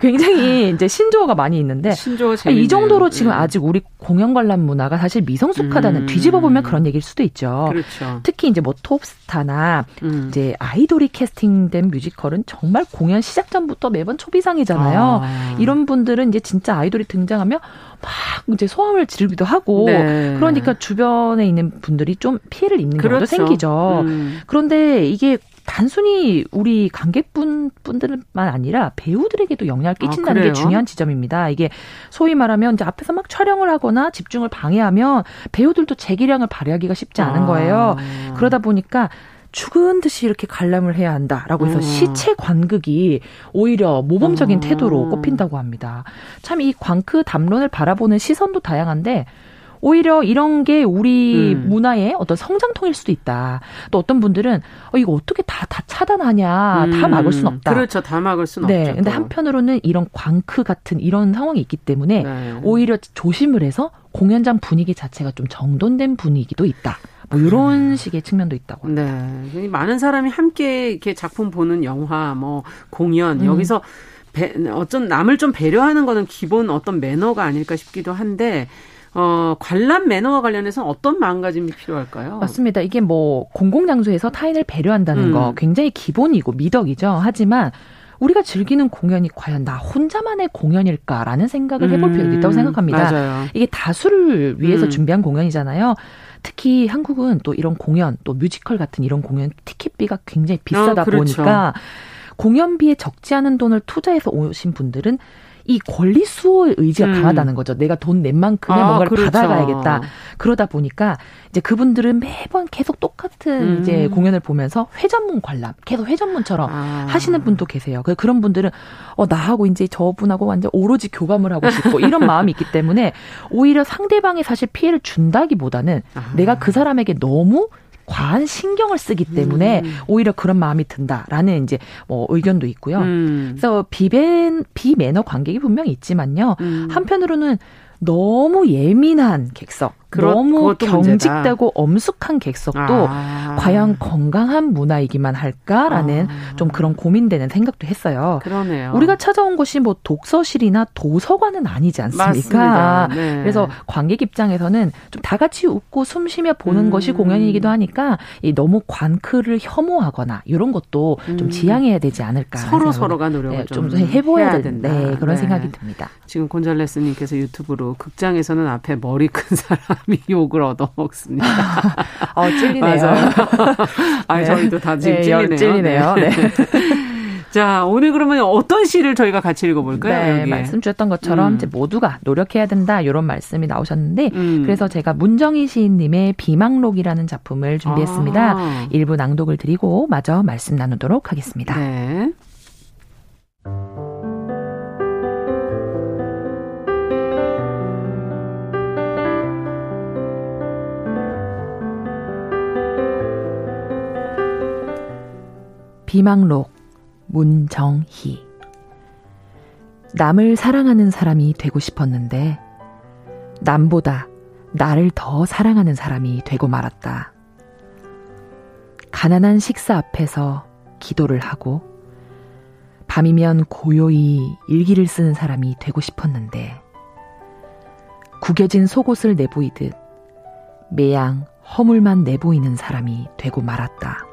굉장히 이제 신조어가 많이 있는데. 신조어 재밌네요. 이 정도로 지금 네. 아직 우리 공연 관람 문화가 사실 미성숙하다는 음. 뒤집어 보면 그런 얘기일 수도 있죠. 그렇죠. 특히 이제 뭐 톱스타나 음. 이제 아이돌이 캐스팅된 뮤지컬은 정말 공연 시작 전부터 매번 초비상이잖아요. 아. 이런 분들은 이제 진짜 아이돌이 등장하면 막 이제 소음을 지르기도 하고 네. 그러니까 주변에 있는 분들이 좀 피해를 입는 그렇죠. 경우도 생기죠. 음. 그런데 이게 단순히 우리 관객분 분들만 아니라 배우들에게도 영향을 아, 끼친다는 아, 게 중요한 지점입니다. 이게 소위 말하면 이제 앞에서 막 촬영을 하거나 집중을 방해하면 배우들도 재기량을 발휘하기가 쉽지 않은 아. 거예요. 아. 그러다 보니까 죽은 듯이 이렇게 관람을 해야 한다라고 해서 음. 시체 관극이 오히려 모범적인 음. 태도로 꼽힌다고 합니다. 참 이 광크 담론을 바라보는 시선도 다양한데 오히려 이런 게 우리 음. 문화의 어떤 성장통일 수도 있다. 또 어떤 분들은 어, 이거 어떻게 다, 다 차단하냐. 음. 다 막을 수는 없다. 그렇죠. 다 막을 수는 네. 없죠. 근데 한편으로는 이런 광크 같은 이런 상황이 있기 때문에 네. 오히려 조심을 해서 공연장 분위기 자체가 좀 정돈된 분위기도 있다. 뭐 이런 음. 식의 측면도 있다고 합니다. 네. 많은 사람이 함께 이렇게 작품 보는 영화, 뭐 공연 음. 여기서 배, 어쩐 남을 좀 배려하는 거는 기본 어떤 매너가 아닐까 싶기도 한데 어, 관람 매너와 관련해서 어떤 마음가짐이 필요할까요? 맞습니다. 이게 뭐 공공장소에서 타인을 배려한다는 음. 거 굉장히 기본이고 미덕이죠. 하지만 우리가 즐기는 공연이 과연 나 혼자만의 공연일까라는 생각을 해볼 음, 필요가 있다고 생각합니다. 맞아요. 이게 다수를 위해서 음. 준비한 공연이잖아요. 특히 한국은 또 이런 공연, 또 뮤지컬 같은 이런 공연 티켓비가 굉장히 비싸다 어, 그렇죠. 보니까 공연비에 적지 않은 돈을 투자해서 오신 분들은 이 권리 수호의 의지가 음. 강하다는 거죠. 내가 돈 낸 만큼의 아, 뭔가를 그렇죠. 받아가야겠다. 그러다 보니까 이제 그분들은 매번 계속 똑같은 음. 이제 공연을 보면서 회전문 관람, 계속 회전문처럼 아. 하시는 분도 계세요. 그 그런 분들은 어 나하고 이제 저분하고 완전 오로지 교감을 하고 싶고 이런 마음이 있기 때문에 오히려 상대방이 사실 피해를 준다기보다는 아. 내가 그 사람에게 너무 과한 신경을 쓰기 때문에 음. 오히려 그런 마음이 든다라는 이제 뭐 의견도 있고요. 음. 그래서 비벤 비매너 관객이 분명히 있지만요. 음. 한편으로는 너무 예민한 객석, 너무 경직되고 엄숙한 객석도 아. 과연 건강한 문화이기만 할까라는 아. 좀 그런 고민되는 생각도 했어요. 그러네요. 우리가 찾아온 곳이 뭐 독서실이나 도서관은 아니지 않습니까? 네. 그래서 관객 입장에서는 좀 다 같이 웃고 숨쉬며 보는 음. 것이 공연이기도 하니까 이 너무 관크를 혐오하거나 이런 것도 음. 좀 지양해야 되지 않을까. 서로 서로가 노력을 네, 좀, 좀 해보야 된다. 네, 그런 네. 생각이 듭니다. 지금 곤잘레스님께서 유튜브로 극장에서는 앞에 머리 큰 사람 이 욕을 얻어먹습니다. 어, 찔리네요. 아, 네. 저희도 다 지금 네, 찔리네요. 찔리네요. 네. 자, 오늘 그러면 어떤 시를 저희가 같이 읽어볼까요? 네, 여기에. 말씀 주셨던 것처럼 음. 이제 모두가 노력해야 된다 이런 말씀이 나오셨는데 음. 그래서 제가 문정희 시인님의 비망록이라는 작품을 준비했습니다. 아. 일부 낭독을 드리고 마저 말씀 나누도록 하겠습니다. 네. 비망록 문정희 남을 사랑하는 사람이 되고 싶었는데 남보다 나를 더 사랑하는 사람이 되고 말았다. 가난한 식사 앞에서 기도를 하고 밤이면 고요히 일기를 쓰는 사람이 되고 싶었는데 구겨진 속옷을 내보이듯 매양 허물만 내보이는 사람이 되고 말았다.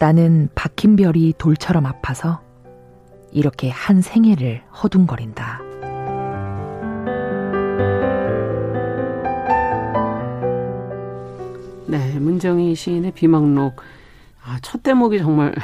나는 박힌 별이 돌처럼 아파서 이렇게 한 생애를 허둥거린다. 네, 문정희 시인의 비망록. 아, 첫 대목이 정말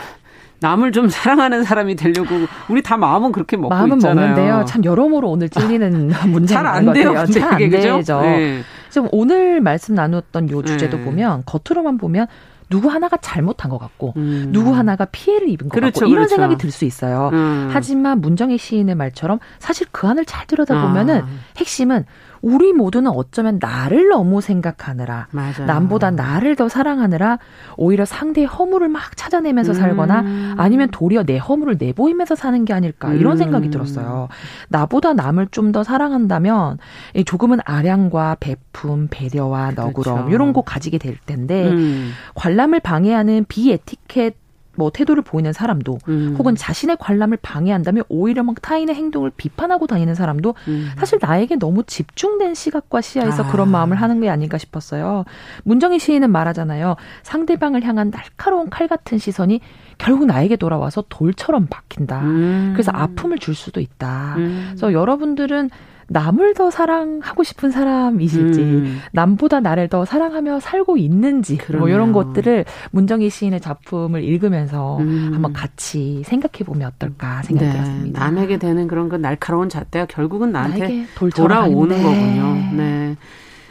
남을 좀 사랑하는 사람이 되려고 우리 다 마음은 그렇게 먹고 마음은 있잖아요. 먹는데요. 참 여러모로 오늘 찔리는 문제가 잘안 돼요. 잘안 되죠. 네. 지금 오늘 말씀 나눴던 요 주제도 네. 보면 겉으로만 보면 누구 하나가 잘못한 것 같고 음. 누구 하나가 피해를 입은 것 그렇죠, 같고 이런 그렇죠. 생각이 들 수 있어요. 음. 하지만 문정희 시인의 말처럼 사실 그 안을 잘 들여다보면은 아. 핵심은 우리 모두는 어쩌면 나를 너무 생각하느라 맞아. 남보다 나를 더 사랑하느라 오히려 상대의 허물을 막 찾아내면서 음. 살거나 아니면 도리어 내 허물을 내보이면서 사는 게 아닐까 이런 음. 생각이 들었어요. 나보다 남을 좀 더 사랑한다면 조금은 아량과 배품, 배려와 너그럼 그렇죠. 이런 거 가지게 될 텐데 음. 관람을 방해하는 비에티켓 뭐 태도를 보이는 사람도 음. 혹은 자신의 관람을 방해한다면 오히려 막 타인의 행동을 비판하고 다니는 사람도 음. 사실 나에게 너무 집중된 시각과 시야에서 아. 그런 마음을 하는 게 아닌가 싶었어요. 문정희 시인은 말하잖아요. 상대방을 향한 날카로운 칼 같은 시선이 결국 나에게 돌아와서 돌처럼 박힌다. 음. 그래서 아픔을 줄 수도 있다. 음. 그래서 여러분들은 남을 더 사랑하고 싶은 사람이실지 음. 남보다 나를 더 사랑하며 살고 있는지 그러네요. 뭐 이런 것들을 문정희 시인의 작품을 읽으면서 음. 한번 같이 생각해 보면 어떨까 생각이 네. 들었습니다. 남에게 되는 그런 그 날카로운 잣대가 결국은 나한테 돌아오는 거군요. 네.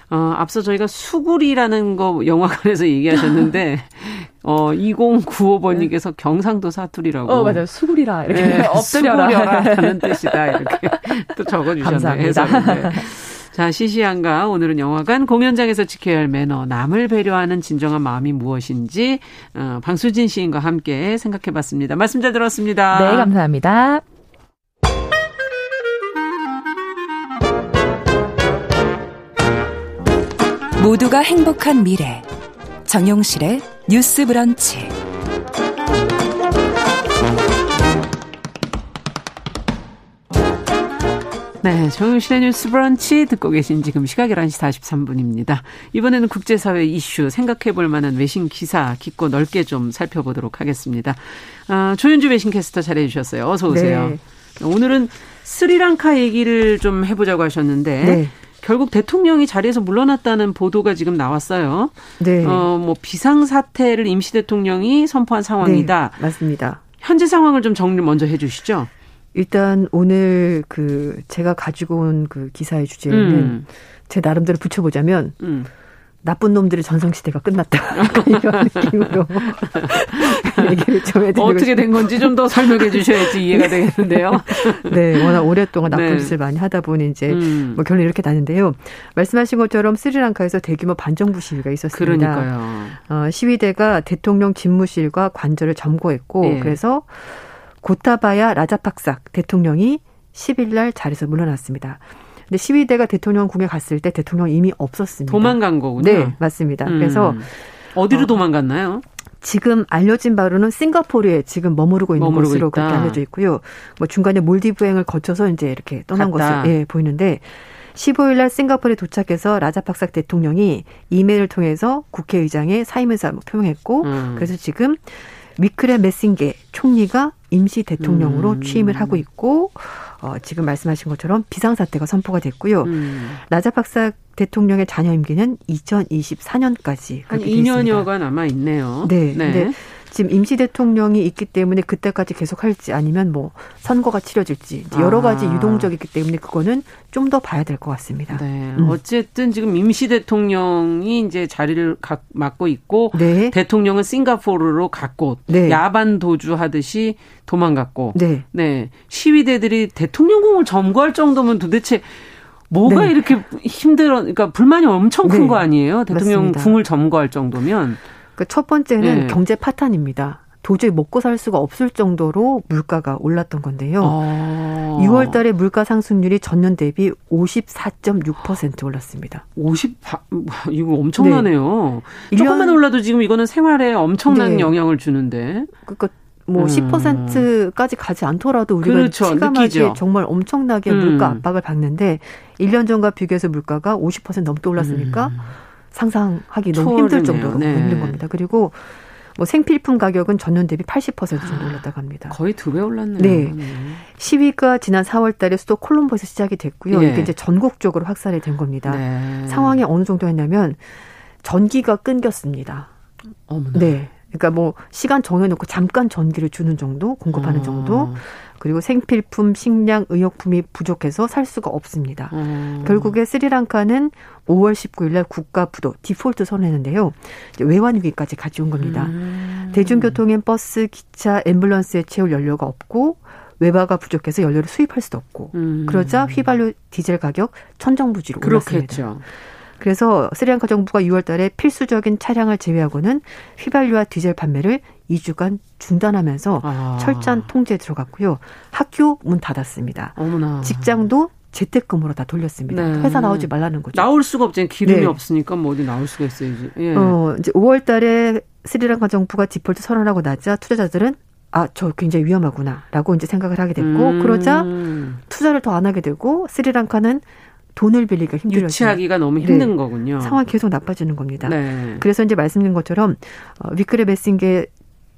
어, 앞서 저희가 수구리라는 거 영화관에서 얘기하셨는데 어 2095번님께서 경상도 사투리라고. 어 맞아요. 수구리라 이렇게 네, 엎드려라라는 뜻이다 이렇게 또 적어주셨네요. 감사합니다. 자, 시시한가 오늘은 영화관 공연장에서 지켜야 할 매너, 남을 배려하는 진정한 마음이 무엇인지 어, 방수진 시인과 함께 생각해봤습니다. 말씀 잘 들었습니다. 네, 감사합니다. 모두가 행복한 미래 정용실의 뉴스 브런치 네, 정용실의 뉴스 브런치 듣고 계신 지금 시각 11시 43분입니다. 이번에는 국제사회 이슈 생각해 볼 만한 외신 기사 깊고 넓게 좀 살펴보도록 하겠습니다. 아, 조윤주 외신 캐스터 잘해 주셨어요. 어서 오세요. 네. 오늘은 스리랑카 얘기를 좀 해보자고 하셨는데 네. 결국 대통령이 자리에서 물러났다는 보도가 지금 나왔어요. 네. 어, 뭐 비상 사태를 임시 대통령이 선포한 상황이다. 네, 맞습니다. 현재 상황을 좀 정리 먼저 해 주시죠. 일단 오늘 그 제가 가지고 온 그 기사의 주제는 음. 제 나름대로 붙여보자면 음. 나쁜 놈들의 전성시대가 끝났다. 이런 느낌으로 얘기를 좀 해드리고 어떻게 된 건지 좀 더 설명해 주셔야지 이해가 되겠는데요. 네, 워낙 오랫동안 나쁜 네. 짓을 많이 하다 보니 이제 음. 뭐 결론이 이렇게 나는데요. 말씀하신 것처럼 스리랑카에서 대규모 반정부 시위가 있었습니다. 그러니까요. 어, 시위대가 대통령 집무실과 관절을 점거했고 네. 그래서 고타바야 라자팍삭 대통령이 10일 날 자리에서 물러났습니다. 근데 시위대가 대통령 궁에 갔을 때 대통령 이미 없었습니다. 도망간 거군요. 네, 맞습니다. 음. 그래서 어디로 어, 도망갔나요? 지금 알려진 바로는 싱가포르에 지금 머무르고 있는 머무르고 것으로 있다. 그렇게 알려져 있고요. 뭐 중간에 몰디브행을 거쳐서 이제 이렇게 떠난 갔다. 것으로 예, 보이는데 15일 날 싱가포르에 도착해서 라자팍삭 대통령이 이메일을 통해서 국회의장에 사임 의사를 표명했고 음. 그래서 지금 위크레 메싱게 총리가 임시 대통령으로 음. 취임을 하고 있고 어, 지금 말씀하신 것처럼 비상사태가 선포가 됐고요. 음. 라자팍사 대통령의 자녀 임기는 2024년까지 한 2년여가 남아 있네요. 네. 네. 지금 임시 대통령이 있기 때문에 그때까지 계속 할지 아니면 뭐 선거가 치러질지 여러 가지 아. 유동적이기 때문에 그거는 좀 더 봐야 될 것 같습니다. 네. 음. 어쨌든 지금 임시 대통령이 이제 자리를 가, 맡고 있고 네. 대통령은 싱가포르로 갔고 네. 야반 도주하듯이 도망갔고 네. 네. 시위대들이 대통령궁을 점거할 정도면 도대체 뭐가 네. 이렇게 힘들어, 그러니까 불만이 엄청 큰거 네. 아니에요? 대통령 맞습니다. 궁을 점거할 정도면. 그 첫 번째는 네. 경제 파탄입니다. 도저히 먹고 살 수가 없을 정도로 물가가 올랐던 건데요. 아. 6월 달에 물가 상승률이 전년 대비 54.6% 올랐습니다. 50 이거 엄청나네요. 네. 조금만 올라도 지금 이거는 생활에 엄청난 네. 영향을 주는데. 그러니까 뭐 음. 10%까지 가지 않더라도 우리가 그렇죠. 체감하기에. 정말 엄청나게 음. 물가 압박을 받는데 1년 전과 비교해서 물가가 50% 넘게 올랐으니까 음. 상상하기 너무 힘들 정도로 네. 힘든 겁니다. 그리고 뭐 생필품 가격은 전년 대비 80% 정도 올랐다고 합니다. 거의 두 배 올랐네요. 네. 네. 시위가 지난 4월 달에 수도 콜롬보에서 시작이 됐고요. 네. 이게 이제 전국적으로 확산이 된 겁니다. 네. 상황이 어느 정도였냐면 전기가 끊겼습니다. 어머나. 네. 그러니까 뭐 시간 정해놓고 잠깐 전기를 주는 정도, 공급하는 어. 정도. 그리고 생필품, 식량, 의약품이 부족해서 살 수가 없습니다. 어. 결국에 스리랑카는 5월 19일 날 국가 부도 디폴트 선언했는데요. 외환 위기까지 가져온 겁니다. 음. 대중교통엔 버스, 기차, 앰뷸런스에 채울 연료가 없고 외화가 부족해서 연료를 수입할 수도 없고 음. 그러자 휘발유 디젤 가격 천정부지로 올랐습니다. 그래서 스리랑카 정부가 6월 달에 필수적인 차량을 제외하고는 휘발유와 디젤 판매를 2주간 중단하면서 아. 철저한 통제에 들어갔고요. 학교 문 닫았습니다. 어머나. 직장도 재택근무로 다 돌렸습니다. 네. 회사 나오지 말라는 거죠. 나올 수가 없잖아요. 기름이 네. 없으니까 뭐 어디 나올 수가 있어야지. 예. 어, 이제 5월 달에 스리랑카 정부가 디폴트 선언하고 나자 투자자들은 아, 저 굉장히 위험하구나 라고 이제 생각을 하게 됐고 음. 그러자 투자를 더 안 하게 되고 스리랑카는 돈을 빌리기가 힘들어요. 유치하기가 너무 힘든 네. 거군요. 상황이 계속 나빠지는 겁니다. 네. 그래서 이제 말씀드린 것처럼 어, 위크레 베싱게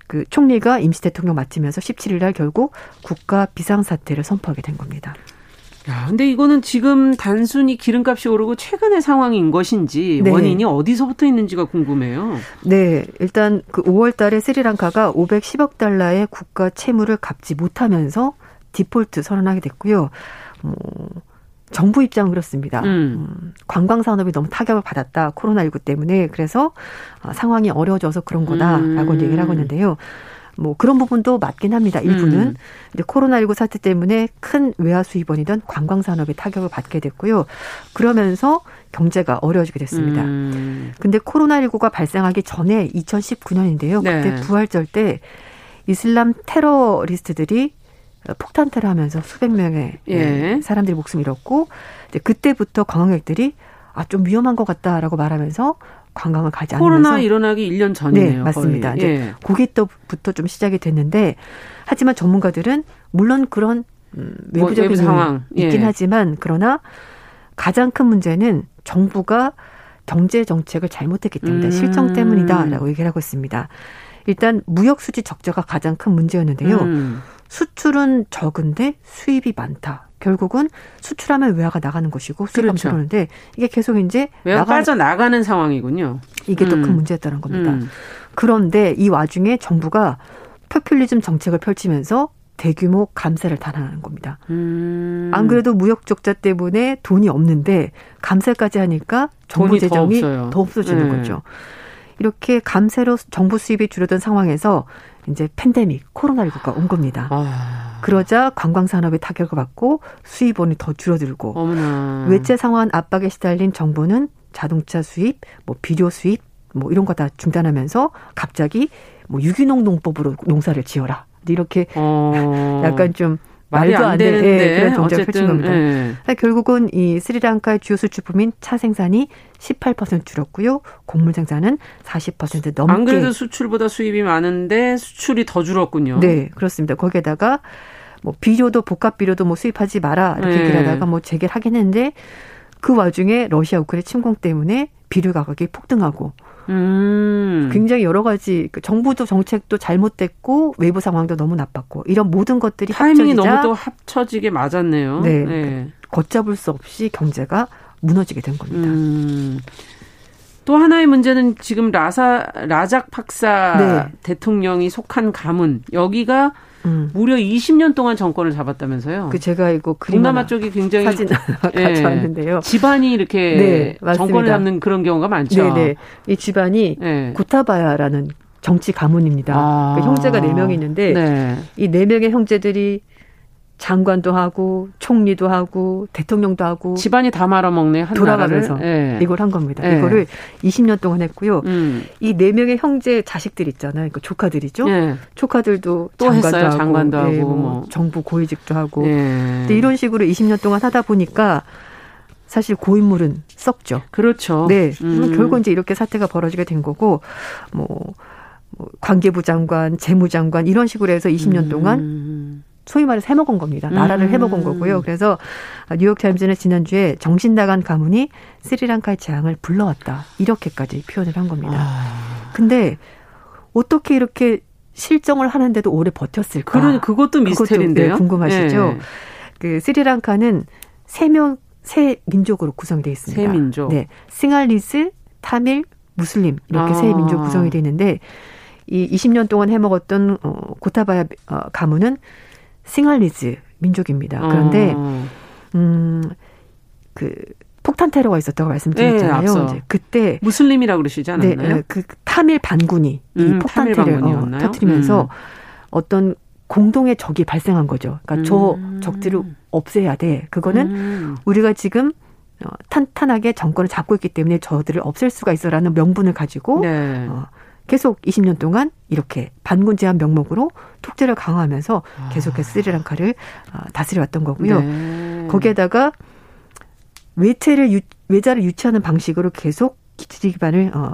그 총리가 임시 대통령 맡으면서 17일 날 결국 국가 비상사태를 선포하게 된 겁니다. 야, 근데 이거는 지금 단순히 기름값이 오르고 최근의 상황인 것인지 네. 원인이 어디서부터 있는지가 궁금해요. 네, 일단 그 5월 달에 스리랑카가 510억 달러의 국가 채무를 갚지 못하면서 디폴트 선언하게 됐고요. 뭐 정부 입장은 그렇습니다. 음. 음, 관광 산업이 너무 타격을 받았다. 코로나19 때문에. 그래서 어, 상황이 어려워져서 그런 거다라고 음. 얘기를 하고 있는데요. 뭐 그런 부분도 맞긴 합니다. 일부는. 음. 근데 코로나19 사태 때문에 큰 외화 수입원이던 관광 산업이 타격을 받게 됐고요. 그러면서 경제가 어려워지게 됐습니다. 음. 근데 코로나19가 발생하기 전에 2019년인데요. 그때 네. 부활절 때 이슬람 테러리스트들이 폭탄 테러 하면서 수백 명의 예. 사람들이 목숨 잃었고 이제 그때부터 관광객들이 아 좀 위험한 것 같다라고 말하면서 관광을 가지 않으면서 코로나 일어나기 1년 전이네요. 네, 맞습니다. 거의. 이제 거기부터 좀 시작이 됐는데 하지만 전문가들은 물론 그런 음, 뭐 외부적인 뭐, 상황 있긴 예. 하지만 그러나 가장 큰 문제는 정부가 경제 정책을 잘못했기 때문에 음. 실정 때문이다라고 얘기를 하고 있습니다. 일단 무역 수지 적자가 가장 큰 문제였는데요. 음. 수출은 적은데 수입이 많다. 결국은 수출하면 외화가 나가는 것이고 수입하면 그렇죠. 들어오는데 이게 계속 이제 외화 나가... 빠져 나가는 상황이군요. 이게 음. 더큰 문제였다는 겁니다. 음. 그런데 이 와중에 정부가 포퓰리즘 정책을 펼치면서 대규모 감세를 단행하는 겁니다. 음. 안 그래도 무역 적자 때문에 돈이 없는데 감세까지 하니까 정부 재정이 더, 더 없어지는 네. 거죠. 이렇게 감세로 정부 수입이 줄어든 상황에서 이제 팬데믹 코로나19가 온 겁니다. 아. 그러자 관광 산업이 타격을 받고 수입원이 더 줄어들고 어머나. 외제 상황 압박에 시달린 정부는 자동차 수입, 뭐 비료 수입, 뭐 이런 거 다 중단하면서 갑자기 뭐 유기농 농법으로 농사를 지어라. 이렇게 어. 약간 좀 말도 안, 안 되는데 예, 그런 정책을 펼친 겁니다. 예. 결국은 이 스리랑카의 주요 수출품인 차 생산이 18% 줄었고요. 곡물 생산은 40% 넘게. 안 그래도 수출보다 수입이 많은데 수출이 더 줄었군요. 네, 그렇습니다. 거기에다가 뭐 비료도 복합 비료도 뭐 수입하지 마라 이렇게 예. 얘기하다가 뭐 재개를 하긴 했는데 그 와중에 러시아 우크라이나 침공 때문에 비료 가격이 폭등하고 음. 굉장히 여러 가지 그 정부도 정책도 잘못됐고 외부 상황도 너무 나빴고 이런 모든 것들이 타이밍이 합쳐지자, 너무 또 합쳐지게 맞았네요. 네, 네. 걷잡을 수 없이 경제가 무너지게 된 겁니다. 음. 또 하나의 문제는 지금 라사 라작 박사 네. 대통령이 속한 가문 여기가 음. 무려 20년 동안 정권을 잡았다면서요. 그 제가 이거 동남아 쪽이 굉장히 사진 예, 가져왔는데요. 집안이 이렇게 네, 정권을 잡는 그런 경우가 많죠. 네네. 네. 이 집안이 네. 고타바야라는 정치 가문입니다. 아. 그 형제가 4명이 있는데 네. 이 4명의 형제들이 장관도 하고 총리도 하고 대통령도 하고 집안이 다 말아먹네 한 돌아가면서 네. 이걸 한 겁니다. 네. 이거를 20년 동안 했고요. 음. 이네 명의 형제 자식들 있잖아요. 그 조카들이죠. 네. 조카들도 또 장관도 했어요. 하고, 장관도 하고 뭐, 뭐 정부 고위직도 하고. 근데 이런 식으로 20년 동안 하다 보니까 사실 고인물은 썩죠. 그렇죠. 네. 음. 결국 이제 이렇게 사태가 벌어지게 된 거고 뭐, 뭐 관계부 장관, 재무장관 이런 식으로 해서 20년 음. 동안 소위 말해서 해먹은 겁니다. 나라를 음. 해먹은 거고요. 그래서 뉴욕타임즈는 지난주에 정신 나간 가문이 스리랑카의 재앙을 불러왔다. 이렇게까지 표현을 한 겁니다. 아. 근데 어떻게 이렇게 실정을 하는데도 오래 버텼을까? 그런 그것도 미스테리인데요. 네, 궁금하시죠? 네. 그 스리랑카는 세명 세 민족으로 구성이 되어 있습니다. 세 민족. 네. Sinhalese, 타밀, 무슬림 이렇게 아. 세 민족 구성이 되어 있는데 이 20년 동안 해먹었던 어, 고타바야 어, 가문은 Sinhalese 민족입니다. 그런데 어. 음 그 폭탄 테러가 있었다고 말씀드렸잖아요. 네, 이제 그때 무슬림이라고 그러시지 않았나요? 네, 그 타밀 반군이 이 음, 폭탄 테러를 어, 터뜨리면서 음. 어떤 공동의 적이 발생한 거죠. 그러니까 음. 저 적들을 없애야 돼. 그거는 음. 우리가 지금 어, 탄탄하게 정권을 잡고 있기 때문에 저들을 없앨 수가 있어라는 명분을 가지고 네. 어, 계속 20년 동안 이렇게 반군 제한 명목으로 통제를 강화하면서 아. 계속해서 스리랑카를 어, 다스려왔던 거고요. 네. 거기에다가 외채를 유, 외자를 유치하는 방식으로 계속 기초 기반을 어,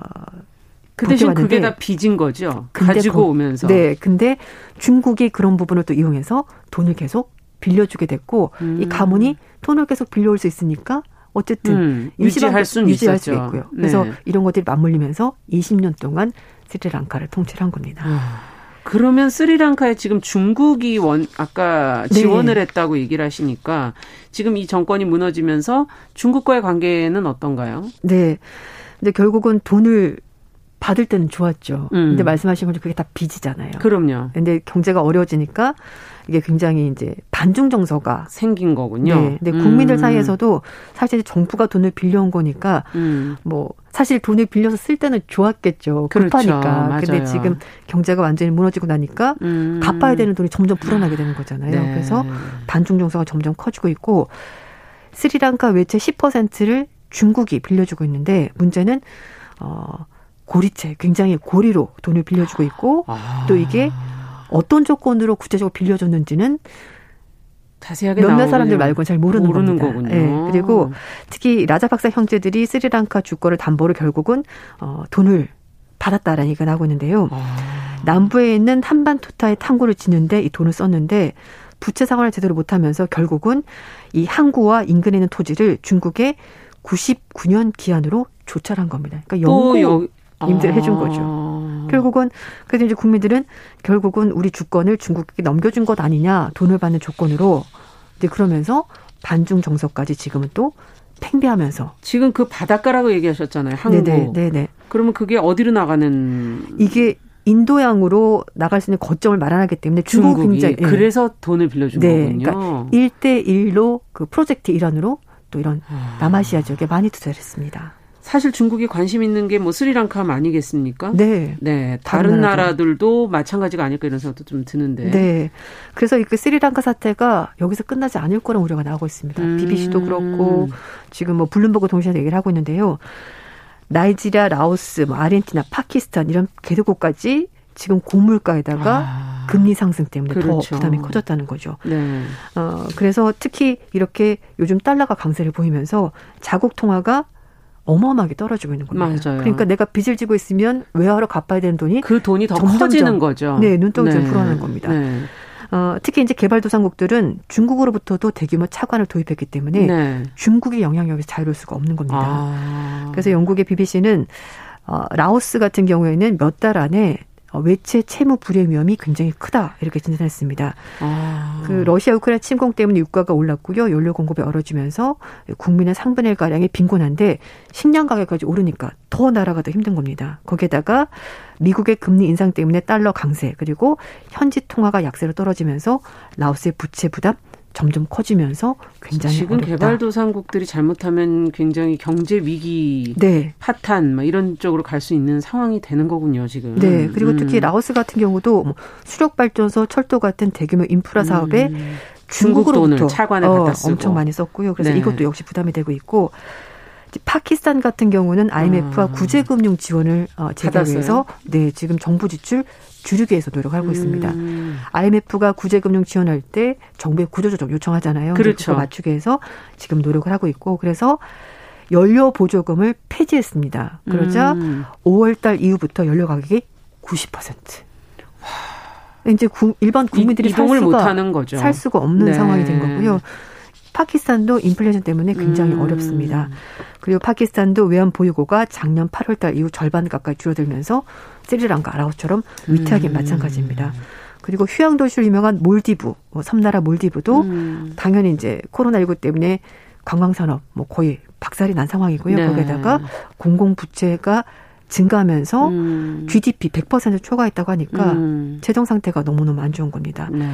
그 대신 그게 다 빚인 거죠. 가지고 오면서. 네. 근데 중국이 그런 부분을 또 이용해서 돈을 계속 빌려주게 됐고 음. 이 가문이 돈을 계속 빌려올 수 있으니까 어쨌든 음, 유지할 수 유지할 수 있고요. 그래서 네. 이런 것들이 맞물리면서 20년 동안 스리랑카를 통치한 겁니다. 아, 그러면 스리랑카에 지금 중국이 원 아까 네. 지원을 네. 했다고 얘기를 하시니까 지금 이 정권이 무너지면서 중국과의 관계는 어떤가요? 네. 근데 결국은 돈을 받을 때는 좋았죠. 음. 근데 말씀하신 것처럼 그게 다 빚이잖아요. 그럼요. 근데 경제가 어려워지니까 이게 굉장히 이제 반중 정서가 생긴 거군요. 네. 근데 국민들 음. 사이에서도 사실 정부가 돈을 빌려온 거니까 음. 뭐 사실 돈을 빌려서 쓸 때는 좋았겠죠. 그렇죠. 급하니까. 그렇죠. 근데 지금 경제가 완전히 무너지고 나니까 음. 갚아야 되는 돈이 점점 불어나게 되는 거잖아요. 네. 그래서 반중 정서가 점점 커지고 있고 스리랑카 외채 10%를 중국이 빌려주고 있는데 문제는 어 고리채 굉장히 고리로 돈을 빌려주고 있고 아. 또 이게 어떤 조건으로 구체적으로 빌려줬는지는 자세하게 몇몇 사람들 말고는 잘 모르는, 모르는 겁니다. 거군요. 네. 그리고 특히 라자 박사 형제들이 스리랑카 주권을 담보로 결국은 어, 돈을 받았다라는 얘기가 나오고 있는데요. 아. 남부에 있는 한반토타에 탕구를 짓는데 이 돈을 썼는데 부채 상환을 제대로 못하면서 결국은 이 항구와 인근에 있는 토지를 중국에 99년 기한으로 조찰한 겁니다. 그러니까 영구 임대를 아. 해준 거죠. 결국은 그래서 이제 국민들은 결국은 우리 주권을 중국에게 넘겨준 것 아니냐 돈을 받는 조건으로 이제 그러면서 반중 정서까지 지금은 또 팽배하면서 지금 그 바닷가라고 얘기하셨잖아요. 항구. 네네, 네네. 그러면 그게 어디로 나가는 이게 인도양으로 나갈 수 있는 거점을 마련하기 때문에 중국 굉장히 예. 그래서 돈을 빌려준 네, 거군요. 그러니까 1대 1로 그 프로젝트 일환으로 또 이런 아. 남아시아 지역에 많이 투자를 했습니다. 사실 중국이 관심 있는 게 뭐 스리랑카 아니겠습니까? 네. 네. 다른, 다른 나라들도 마찬가지가 아닐까 이런 생각도 좀 드는데. 네. 그래서 이 스리랑카 사태가 여기서 끝나지 않을 거란 우려가 나오고 있습니다. 음. BBC도 그렇고 지금 뭐 블룸버그 동시에 얘기를 하고 있는데요. 나이지리아, 라오스, 뭐 아르헨티나, 파키스탄 이런 개도국까지 지금 고물가에다가 아. 금리 상승 때문에 그렇죠. 더 부담이 커졌다는 거죠. 네. 어, 그래서 특히 이렇게 요즘 달러가 강세를 보이면서 자국 통화가 어마어마하게 떨어지고 있는 겁니다. 맞아요. 그러니까 내가 빚을 지고 있으면 외화로 갚아야 되는 돈이 그 돈이 더 커지는 거죠. 네, 눈덩이를 네. 불어나는 겁니다. 네. 어, 특히 이제 개발도상국들은 중국으로부터도 대규모 차관을 도입했기 때문에 네. 중국의 영향력에서 자유로울 수가 없는 겁니다. 아. 그래서 영국의 BBC는 어, 라오스 같은 경우에는 몇 달 안에 어, 외채 채무 불이행 위험이 굉장히 크다 이렇게 진단했습니다. 아. 그 러시아 우크라이나 침공 때문에 유가가 올랐고요. 연료 공급이 얼어지면서 국민의 상분의 1 가량이 빈곤한데 식량 가격까지 오르니까 더 나라가 더 힘든 겁니다. 거기에다가 미국의 금리 인상 때문에 달러 강세 그리고 현지 통화가 약세로 떨어지면서 라오스의 부채 부담 점점 커지면서 굉장히 지금 어렵다. 개발도상국들이 잘못하면 굉장히 경제 위기, 네. 파탄 막 이런 쪽으로 갈 수 있는 상황이 되는 거군요 지금. 네, 그리고 음. 특히 라오스 같은 경우도 뭐 수력 발전소, 철도 같은 대규모 인프라 사업에 음. 중국으로부터 차관을 어, 갖다 쓰고. 엄청 많이 썼고요. 그래서 네. 이것도 역시 부담이 되고 있고 파키스탄 같은 경우는 IMF와 아. 구제금융 지원을 어, 제기하기 위해서 네 지금 정부 지출 줄이기 위해서 노력하고 음. 있습니다. IMF가 구제금융 지원할 때 정부의 구조조정 요청하잖아요. 그렇죠. 맞추기 위해서 지금 노력을 하고 있고 그래서 연료 보조금을 폐지했습니다. 그러자 음. 5월달 이후부터 연료 가격이 90%. 이제 구, 일반 국민들이 살 수가, 살 수가 없는 네. 상황이 된 거고요. 파키스탄도 인플레이션 때문에 굉장히 음. 어렵습니다. 그리고 파키스탄도 외환 보유고가 작년 8월 달 이후 절반 가까이 줄어들면서 스리랑카, 라오처럼 위태하게 음. 마찬가지입니다. 그리고 휴양 도시로 유명한 몰디브, 뭐 섬나라 몰디브도 음. 당연히 이제 코로나19 때문에 관광 산업 뭐 거의 박살이 난 상황이고요. 네. 거기에다가 공공 부채가 증가하면서 음. GDP 100% 초과했다고 하니까 음. 재정 상태가 너무너무 안 좋은 겁니다. 네.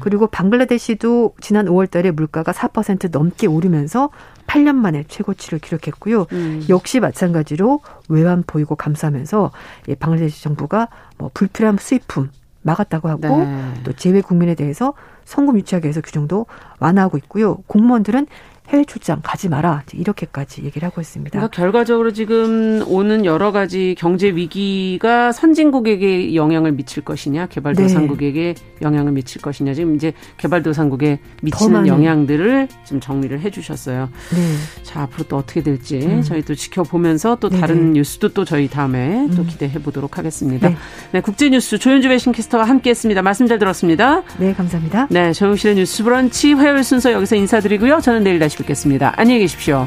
그리고 방글라데시도 지난 5월 달에 물가가 4% 넘게 오르면서 8년 만에 최고치를 기록했고요. 음. 역시 마찬가지로 외환 보이고 감사하면서 방글라데시 정부가 뭐 불필요한 수입품 막았다고 하고 네. 또 재외 국민에 대해서 성금 유치하기 위해서 규정도 완화하고 있고요. 공무원들은 해외 출장 가지 마라 이렇게까지 얘기를 하고 있습니다. 그러니까 결과적으로 지금 오는 여러 가지 경제 위기가 선진국에게 영향을 미칠 것이냐, 개발도상국에게 네. 영향을 미칠 것이냐 지금 이제 개발도상국에 미치는 영향들을 좀 정리를 해주셨어요. 네. 자 앞으로 또 어떻게 될지 음. 저희 또 지켜보면서 또 다른 네네. 뉴스도 또 저희 다음에 또 음. 기대해 보도록 하겠습니다. 네. 네 국제뉴스 조윤주 배신캐스터와 함께했습니다. 말씀 잘 들었습니다. 네 감사합니다. 네 정용실의 뉴스브런치 화요일 순서 여기서 인사드리고요. 저는 내일 다시 뵙겠습니다. 안녕히 계십시오.